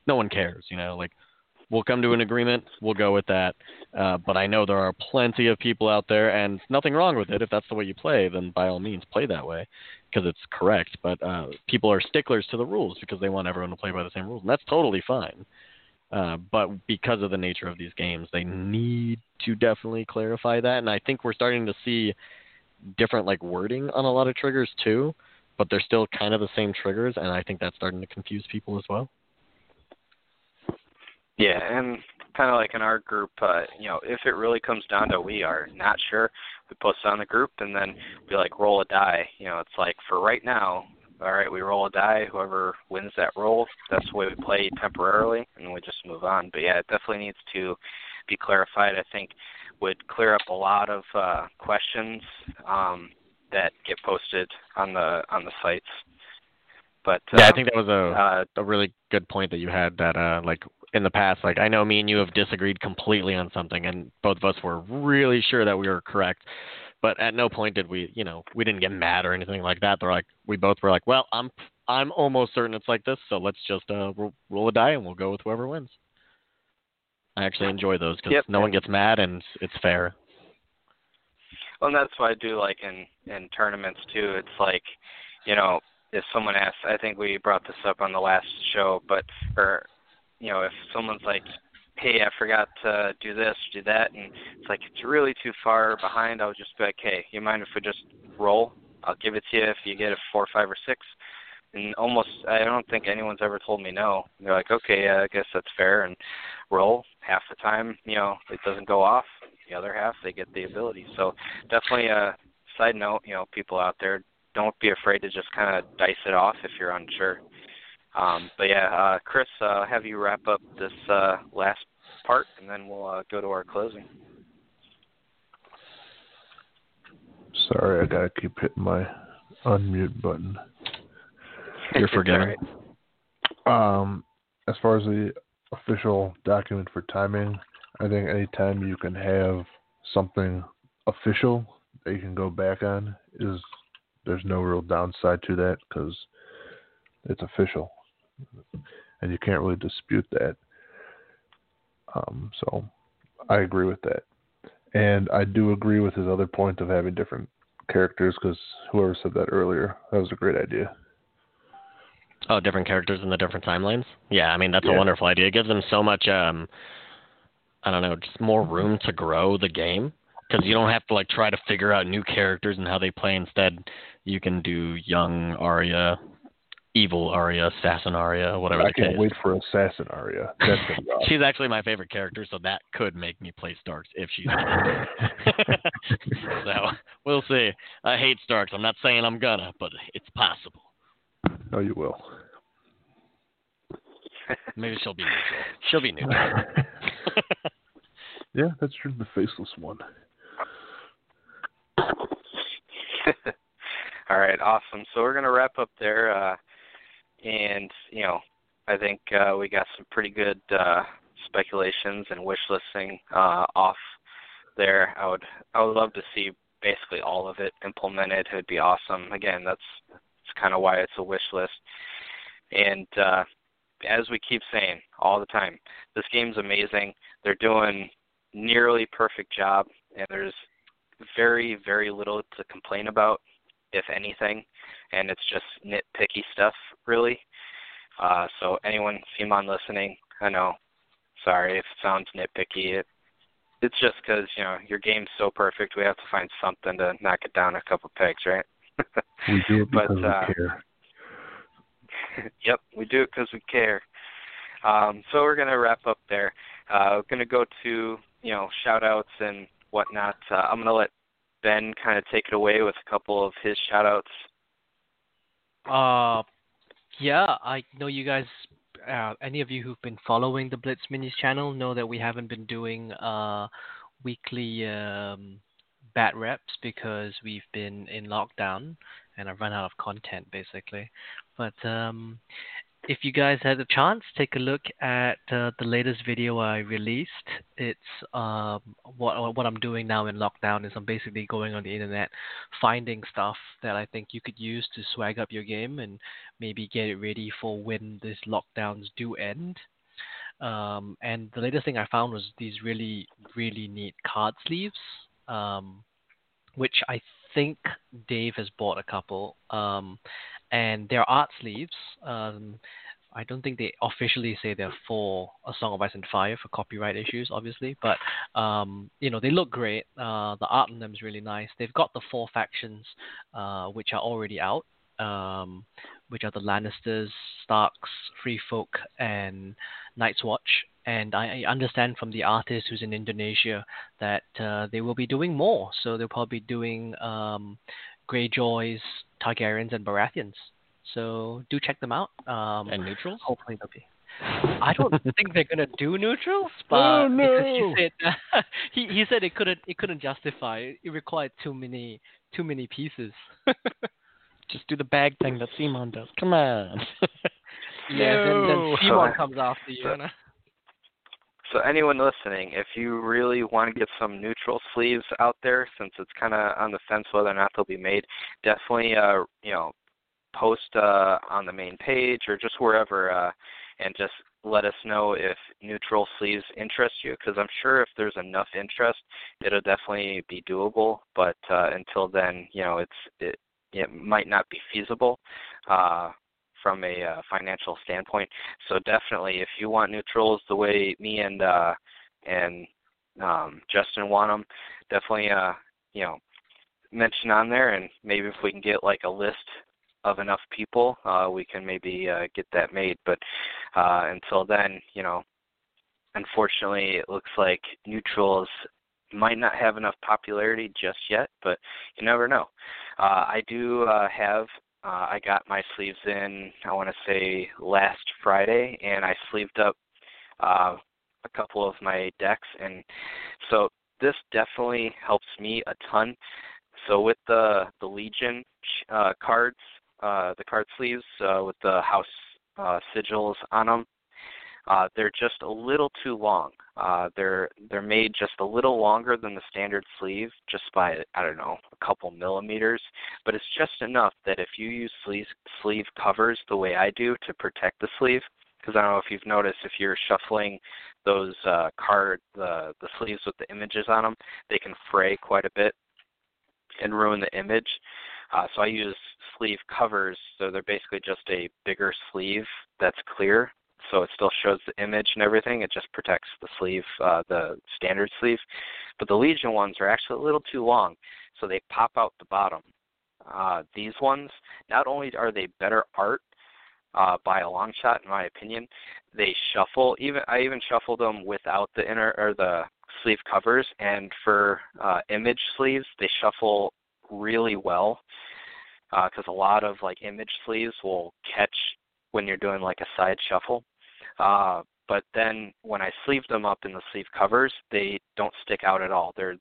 no one cares. You know, like we'll come to an agreement, we'll go with that. Uh, but I know there are plenty of people out there, and nothing wrong with it. If that's the way you play, then by all means play that way because it's correct. But uh, people are sticklers to the rules because they want everyone to play by the same rules, and that's totally fine. Uh, but because of the nature of these games, they need to definitely clarify that. And I think we're starting to see different like wording on a lot of triggers too, but they're still kind of the same triggers, and I think that's starting to confuse people as well. Yeah, and kind of like in our group, uh, you know, if it really comes down to we are not sure, we post on the group and then we like roll a die. You know, it's like for right now, all right, we roll a die. Whoever wins that roll, that's the way we play temporarily, and we just move on. But yeah, it definitely needs to be clarified. I think would clear up a lot of uh, questions um, that get posted on the on the sites. But yeah, I um, think that was a uh, a really good point that you had. That uh, like in the past, like I know me and you have disagreed completely on something, and both of us were really sure that we were correct. But at no point did we, you know, we didn't get mad or anything like that. They're like, we both were like, well, I'm, I'm almost certain it's like this, so let's just uh, roll, roll a die and we'll go with whoever wins. I actually enjoy those because Yep. no one gets mad and it's fair. Well, and that's what I do like in in tournaments too. It's like, you know, if someone asks, I think we brought this up on the last show, but or you know, if someone's like, "Hey, I forgot to do this, do that," and it's like it's really too far behind, I'll just be like, "Hey, you mind if we just roll? I'll give it to you if you get a four, five, or six. And almost, I don't think anyone's ever told me no. They're like, "Okay, yeah, I guess that's fair," and roll. Half the time, you know, it doesn't go off. The other half, they get the ability. So definitely a side note, you know, people out there, don't be afraid to just kind of dice it off if you're unsure. Um, but yeah, uh, Chris, uh, have you wrap up this uh, last part, and then we'll uh, go to our closing. Sorry, I gotta keep hitting my unmute button. You're <laughs> forgiven. Um, as far as the official document for timing, I think anytime you can have something official that you can go back on is there's no real downside to that because it's official and you can't really dispute that. Um, so I agree with that, and I do agree with his other point of having different characters because whoever said that earlier, that was a great idea. Oh, different characters in the different timelines. Yeah, I mean that's Yeah. a wonderful idea. It gives them so much. um I don't know, just more room to grow the game because you don't have to like try to figure out new characters and how they play. Instead, you can do young Arya, evil Arya, assassin Arya, whatever I the can't case. wait for Assassin Arya. That's <laughs> awesome. She's actually my favorite character, so that could make me play Starks if she's. <laughs> <laughs> so we'll see. I hate Starks. I'm not saying I'm gonna, but it's possible. No, you will. Maybe she'll be neutral. She'll be neutral. yeah, that's true. The faceless one. All right, awesome. So we're gonna wrap up there, uh, and you know, I think uh, we got some pretty good uh, speculations and wish listing uh, off there. I would I would love to see basically all of it implemented. It would be awesome. Again, that's that's kind of why it's a wish list. And uh, as we keep saying all the time, this game's amazing. They're doing nearly perfect job, and there's very very little to complain about if anything, and it's just nitpicky stuff, really. Uh, so anyone, CMON listening, I know, sorry if it sounds nitpicky. It, it's just because you know your game's so perfect, we have to find something to knock it down a couple pegs, right? <laughs> We do it But, because uh, we care. <laughs> yep, we do it because we care. Um, so we're gonna wrap up there. Uh, we're gonna go to you know shout outs and whatnot. Uh, I'm gonna let Ben kind of take it away with a couple of his shout outs. Uh, yeah, I know you guys. Uh, any of you who've been following the Blitz Minis channel know that we haven't been doing uh, weekly um, bat reps because we've been in lockdown and I've run out of content basically. But um, if you guys had a chance, take a look at uh, the latest video I released. It's um, what what I'm doing now in lockdown is I'm basically going on the internet, finding stuff that I think you could use to swag up your game and maybe get it ready for when these lockdowns do end. Um, and the latest thing I found was these really really neat card sleeves, um, which I think Dave has bought a couple. Um, and they're art sleeves. Um, I don't think they officially say they're for A Song of Ice and Fire for copyright issues, obviously, but um, you know they look great. Uh, the art on them is really nice. They've got the four factions, uh, which are already out, um, which are the Lannisters, Starks, Free Folk, and Night's Watch. And I, I understand from the artist who's in Indonesia that uh, they will be doing more. So they'll probably be doing um, Greyjoys, Targaryens, and Baratheons. So do check them out. Um, and neutrals? hopefully they'll be. I don't <laughs> think they're gonna do neutrals, but Oh, because he no. said <laughs> he he said it couldn't it couldn't justify. It required too many too many pieces. <laughs> Just do the bag thing that CMON does. Come on. Yeah, then, then CMON comes after you. So- know? So anyone listening, if you really want to get some neutral sleeves out there, since it's kind of on the fence whether or not they'll be made, definitely uh, you know post uh, on the main page or just wherever, uh, and just let us know if neutral sleeves interest you. Because I'm sure if there's enough interest, it'll definitely be doable. But uh, until then, you know, it's it it might not be feasible. Uh, from a uh, financial standpoint. So definitely, if you want neutrals the way me and uh, and um, Justin want them, definitely uh, you know mention on there, and maybe if we can get like a list of enough people, uh, we can maybe uh, get that made. But uh, until then, you know, unfortunately, it looks like neutrals might not have enough popularity just yet, but you never know. Uh, I do uh, have. Uh, I got my sleeves in. I want to say last Friday, and I sleeved up uh, a couple of my decks, and so this definitely helps me a ton. So with the the Legion uh, cards, uh, the card sleeves uh, with the house uh, sigils on them, uh, they're just a little too long. Uh, they're they're made just a little longer than the standard sleeve, just by I don't know a couple millimeters. But it's just enough that if you use sleeve sleeve covers the way I do to protect the sleeve, because I don't know if you've noticed if you're shuffling those uh, card the the sleeves with the images on them, they can fray quite a bit and ruin the image. Uh, so I use sleeve covers, so they're basically just a bigger sleeve that's clear, so it still shows the image and everything. It just protects the sleeve, uh, the standard sleeve. But the Legion ones are actually a little too long, so they pop out the bottom. Uh, these ones, not only are they better art uh, by a long shot, in my opinion, they shuffle. Even I even shuffled them without the inner or the sleeve covers, and for uh, image sleeves, they shuffle really well because uh, a lot of like image sleeves will catch when you're doing like a side shuffle. Uh, but then when I sleeve them up in the sleeve covers, they don't stick out at all. They're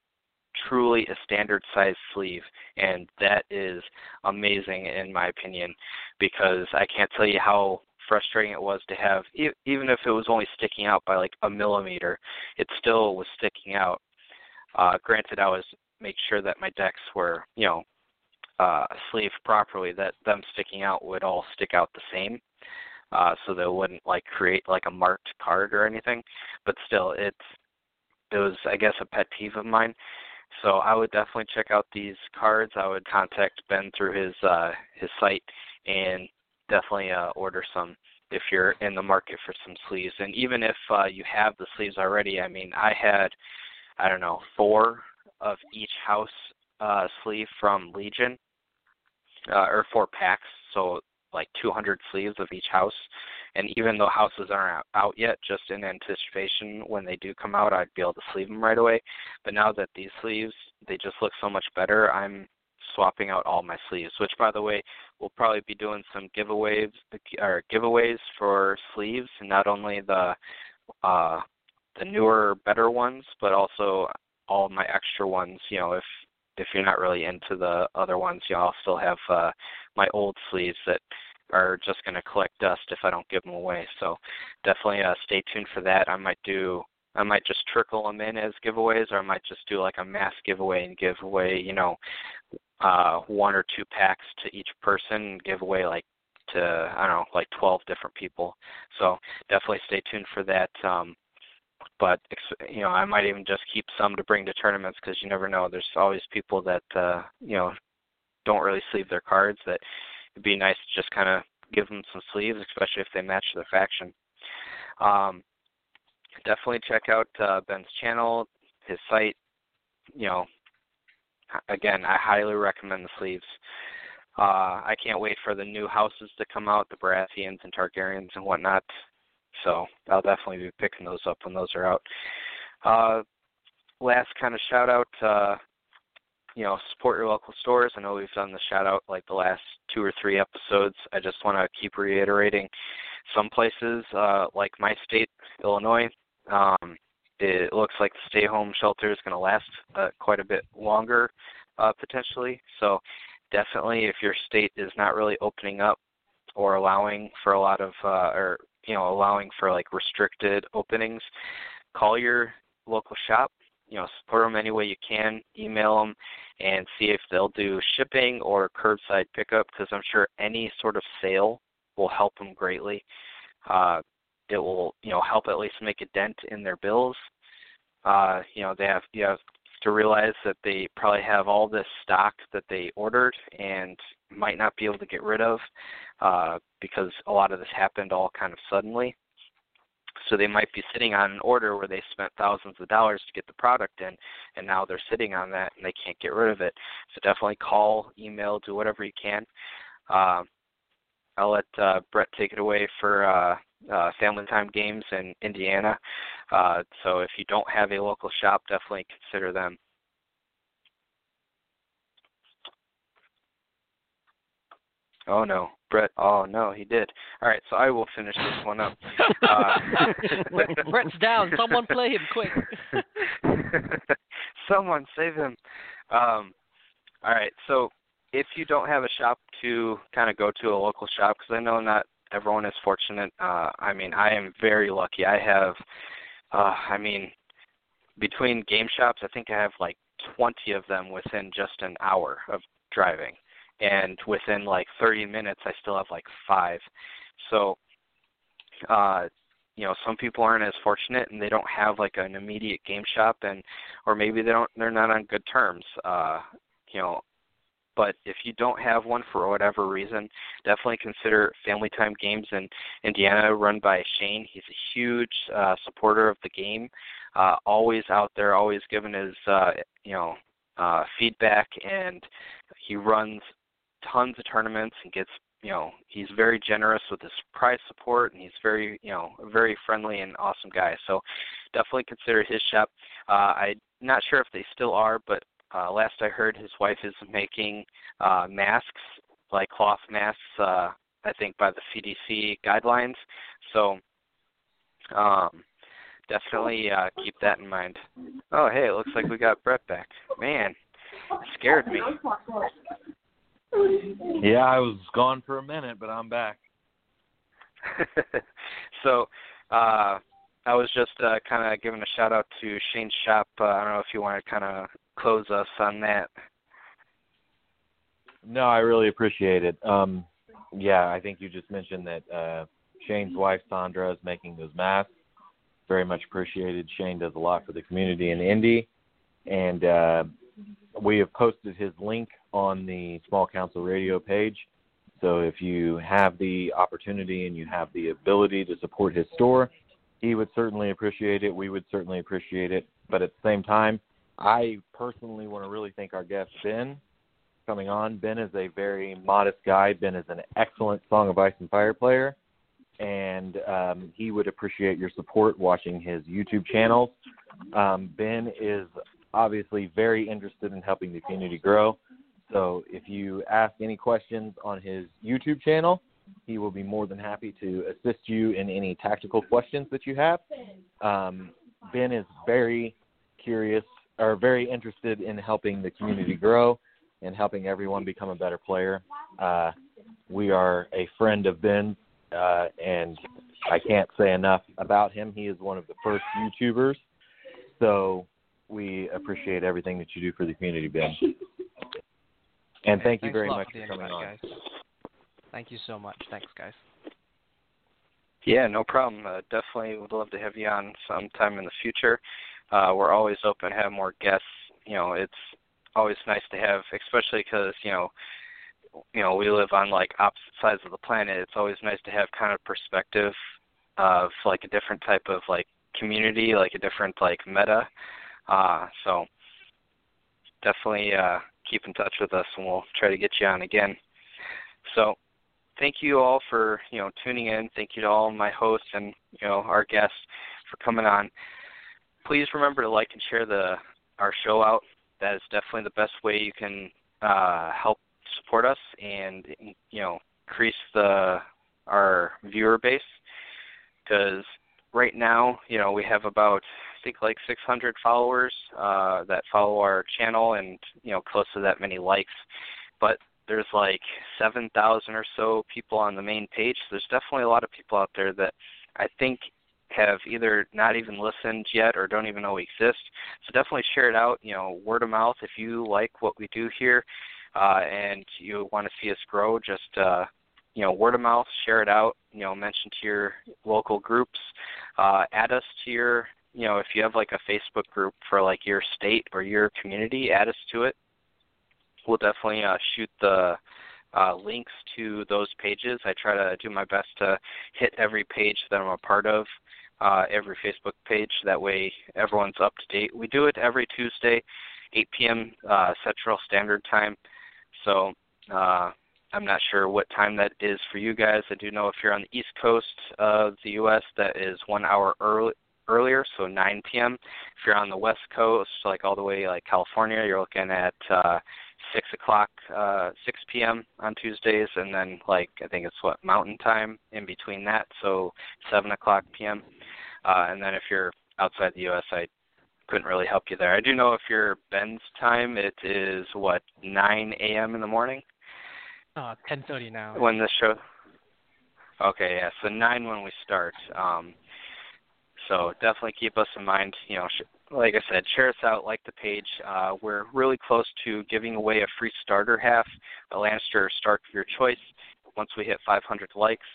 truly a standard size sleeve, and that is amazing in my opinion because I can't tell you how frustrating it was to have even if it was only sticking out by like a millimeter, it still was sticking out. Uh, granted, I was make sure that my decks were you know uh, sleeved properly, that them sticking out would all stick out the same uh, so they wouldn't like create like a marked card or anything. But still, it's it was I guess a pet peeve of mine. So I would definitely check out these cards. I would contact Ben through his uh, his site and definitely uh, order some if you're in the market for some sleeves. And even if uh, you have the sleeves already, I mean, I had I don't know four of each house uh, sleeve from Legion, uh, or four packs. So like 200 sleeves of each house. And even though houses aren't out yet, just in anticipation when they do come out, I'd be able to sleeve them right away. But now that these sleeves, they just look so much better, I'm swapping out all my sleeves. Which, by the way, we'll probably be doing some giveaways or giveaways for sleeves, And not only the uh, the newer, better ones, but also all my extra ones. You know, if if you're not really into the other ones, I'll still have uh, my old sleeves that are just going to collect dust if I don't give them away. So definitely uh, stay tuned for that. I might do I might just trickle them in as giveaways, or I might just do like a mass giveaway and give away, you know, uh, one or two packs to each person, and give away like to I don't know, like 12 different people. So definitely stay tuned for that. Um, but you know, I might even just keep some to bring to tournaments because you never know. There's always people that uh, you know don't really sleeve their cards that it'd be nice to just kind of give them some sleeves, especially if they match their faction. Um, definitely check out uh, Ben's channel, his site. You know, again, I highly recommend the sleeves. Uh, I can't wait for the new houses to come out, the Baratheons and Targaryens and whatnot. So I'll definitely be picking those up when those are out. Uh, last kind of shout out, uh, you know, support your local stores. I know we've done the shout out like the last two or three episodes. I just want to keep reiterating some places, uh, like my state, Illinois, um, it looks like the stay home shelter is going to last uh, quite a bit longer uh, potentially. So definitely, if your state is not really opening up or allowing for a lot of uh, or you know allowing for like restricted openings, call your local shop. You know, support them any way you can. Email them and see if they'll do shipping or curbside pickup because I'm sure any sort of sale will help them greatly. Uh, it will you know help at least make a dent in their bills. Uh, you know they have you have to realize that they probably have all this stock that they ordered and might not be able to get rid of uh, because a lot of this happened all kind of suddenly. So they might be sitting on an order where they spent thousands of dollars to get the product in, and now they're sitting on that and they can't get rid of it. So definitely call, email, do whatever you can. Uh, I'll let uh, Brett take it away for uh, uh, family time games in Indiana. Uh, so if you don't have a local shop, definitely consider them. Oh no, Brett. Oh no, he did. All right, so I will finish this one up. <laughs> Uh, Brett's down. Someone play him quick. <laughs> Someone save him. Um, all right, so if you don't have a shop to kind of go to a local shop, because I know not everyone is fortunate. Uh, I mean, I am very lucky. I have, uh, I mean, between game shops, I think I have like 20 of them within just an hour of driving and within like 30 minutes I still have like five. So uh you know some people aren't as fortunate and they don't have like an immediate game shop and or maybe they don't they're not on good terms uh you know but if you don't have one for whatever reason, definitely consider Family Time Games in Indiana, run by Shane. He's a huge uh, supporter of the game, uh, always out there, always giving his uh, you know uh, feedback, and he runs tons of tournaments and gets you know he's very generous with his prize support and he's very you know very friendly and awesome guy. So definitely consider his shop uh i'm not sure if they still are but uh last i heard his wife is making uh masks like cloth masks uh i think by the cdc guidelines. So um definitely uh keep that in mind. Oh hey it looks like we got brett back. Man scared me yeah, I was gone for a minute, but I'm back. <laughs> so, uh, I was just uh, kind of giving a shout out to Shane's shop. Uh, I don't know if you want to kind of close us on that. No, I really appreciate it. Um, yeah, I think you just mentioned that uh, Shane's wife Sandra is making those masks. Very much appreciated. Shane does a lot for the community in Indy, and uh, we have posted his link on the Small Council Radio page. So if you have the opportunity and you have the ability to support his store, he would certainly appreciate it. We would certainly appreciate it. But at the same time, I personally want to really thank our guest Ben coming on. Ben is a very modest guy. Ben is an excellent Song of Ice and Fire player, and um, he would appreciate your support watching his YouTube channels. Um, ben is obviously very interested in helping the community grow. So if you ask any questions on his YouTube channel, he will be more than happy to assist you in any tactical questions that you have. Um, ben is very curious or very interested in helping the community grow and helping everyone become a better player. Uh, we are a friend of Ben's, uh, and I can't say enough about him. He is one of the first YouTubers. So we appreciate everything that you do for the community, Ben. And thank you very much for coming on. Guys. Thank you so much. Thanks, guys. Yeah, no problem. Uh, definitely would love to have you on sometime in the future. Uh, we're always open to have more guests. You know, it's always nice to have, especially because you know, you know, we live on like opposite sides of the planet. It's always nice to have kind of perspective of like a different type of like community, like a different like meta. Uh, so definitely uh, keep in touch with us, and we'll try to get you on again. So thank you all for you know tuning in. Thank you to all my hosts and you know our guests for coming on. Please remember to like and share the our show out. That is definitely the best way you can uh, help support us and you know increase the our viewer base because right now you know we have about think like 600 followers uh, that follow our channel, and you know close to that many likes. But there's like 7,000 or so people on the main page. So there's definitely a lot of people out there that I think have either not even listened yet or don't even know we exist. So definitely share it out. You know, word of mouth. If you like what we do here uh, and you want to see us grow, just uh, you know, word of mouth, share it out. You know, mention to your local groups, uh, add us to your you know, if you have like a Facebook group for like your state or your community, add us to it. We'll definitely uh, shoot the uh, links to those pages. I try to do my best to hit every page that I'm a part of, uh, every Facebook page. That way, everyone's up to date. We do it every Tuesday, 8 p.m. Uh, Central Standard Time. So uh, I'm not sure what time that is for you guys. I do know if you're on the East Coast of the U.S., that is one hour early, earlier, so 9 p.m. If you're on the West Coast, like all the way like California, you're looking at uh, 6 o'clock, uh, 6 p.m. on Tuesdays, and then like I think it's what Mountain Time in between that, so 7 o'clock p.m. Uh, and then if you're outside the U.S., I couldn't really help you there. I do know if you're Ben's time, it is what 9 a.m. in the morning. Uh, 10:30 now. When the show. Okay, yeah. So nine when we start. Um, so definitely keep us in mind. You know, sh- like I said, share us out, like the page. Uh, we're really close to giving away a free starter half, a Lannister Stark of your choice. Once we hit 500 likes,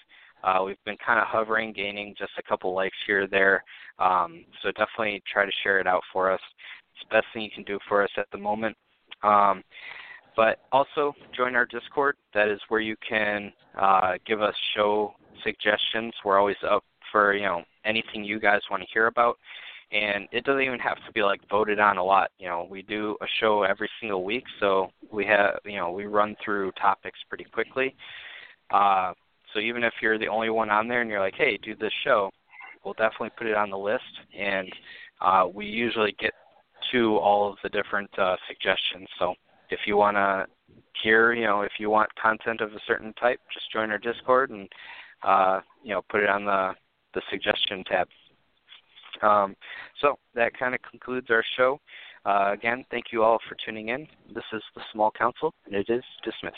uh, we've been kind of hovering, gaining just a couple likes here or there. Um, so definitely try to share it out for us. It's the best thing you can do for us at the moment. Um, but also join our Discord. That is where you can uh, give us show suggestions. We're always up for you know anything you guys want to hear about, and it doesn't even have to be like voted on a lot. You know, we do a show every single week, so we have you know we run through topics pretty quickly. Uh, so even if you're the only one on there and you're like, hey, do this show, we'll definitely put it on the list, and uh, we usually get to all of the different uh, suggestions. So if you want to hear, you know, if you want content of a certain type, just join our Discord and uh, you know put it on the the suggestion tab. Um, so that kind of concludes our show. Uh, again, thank you all for tuning in. This is the Small Council, and it is dismissed.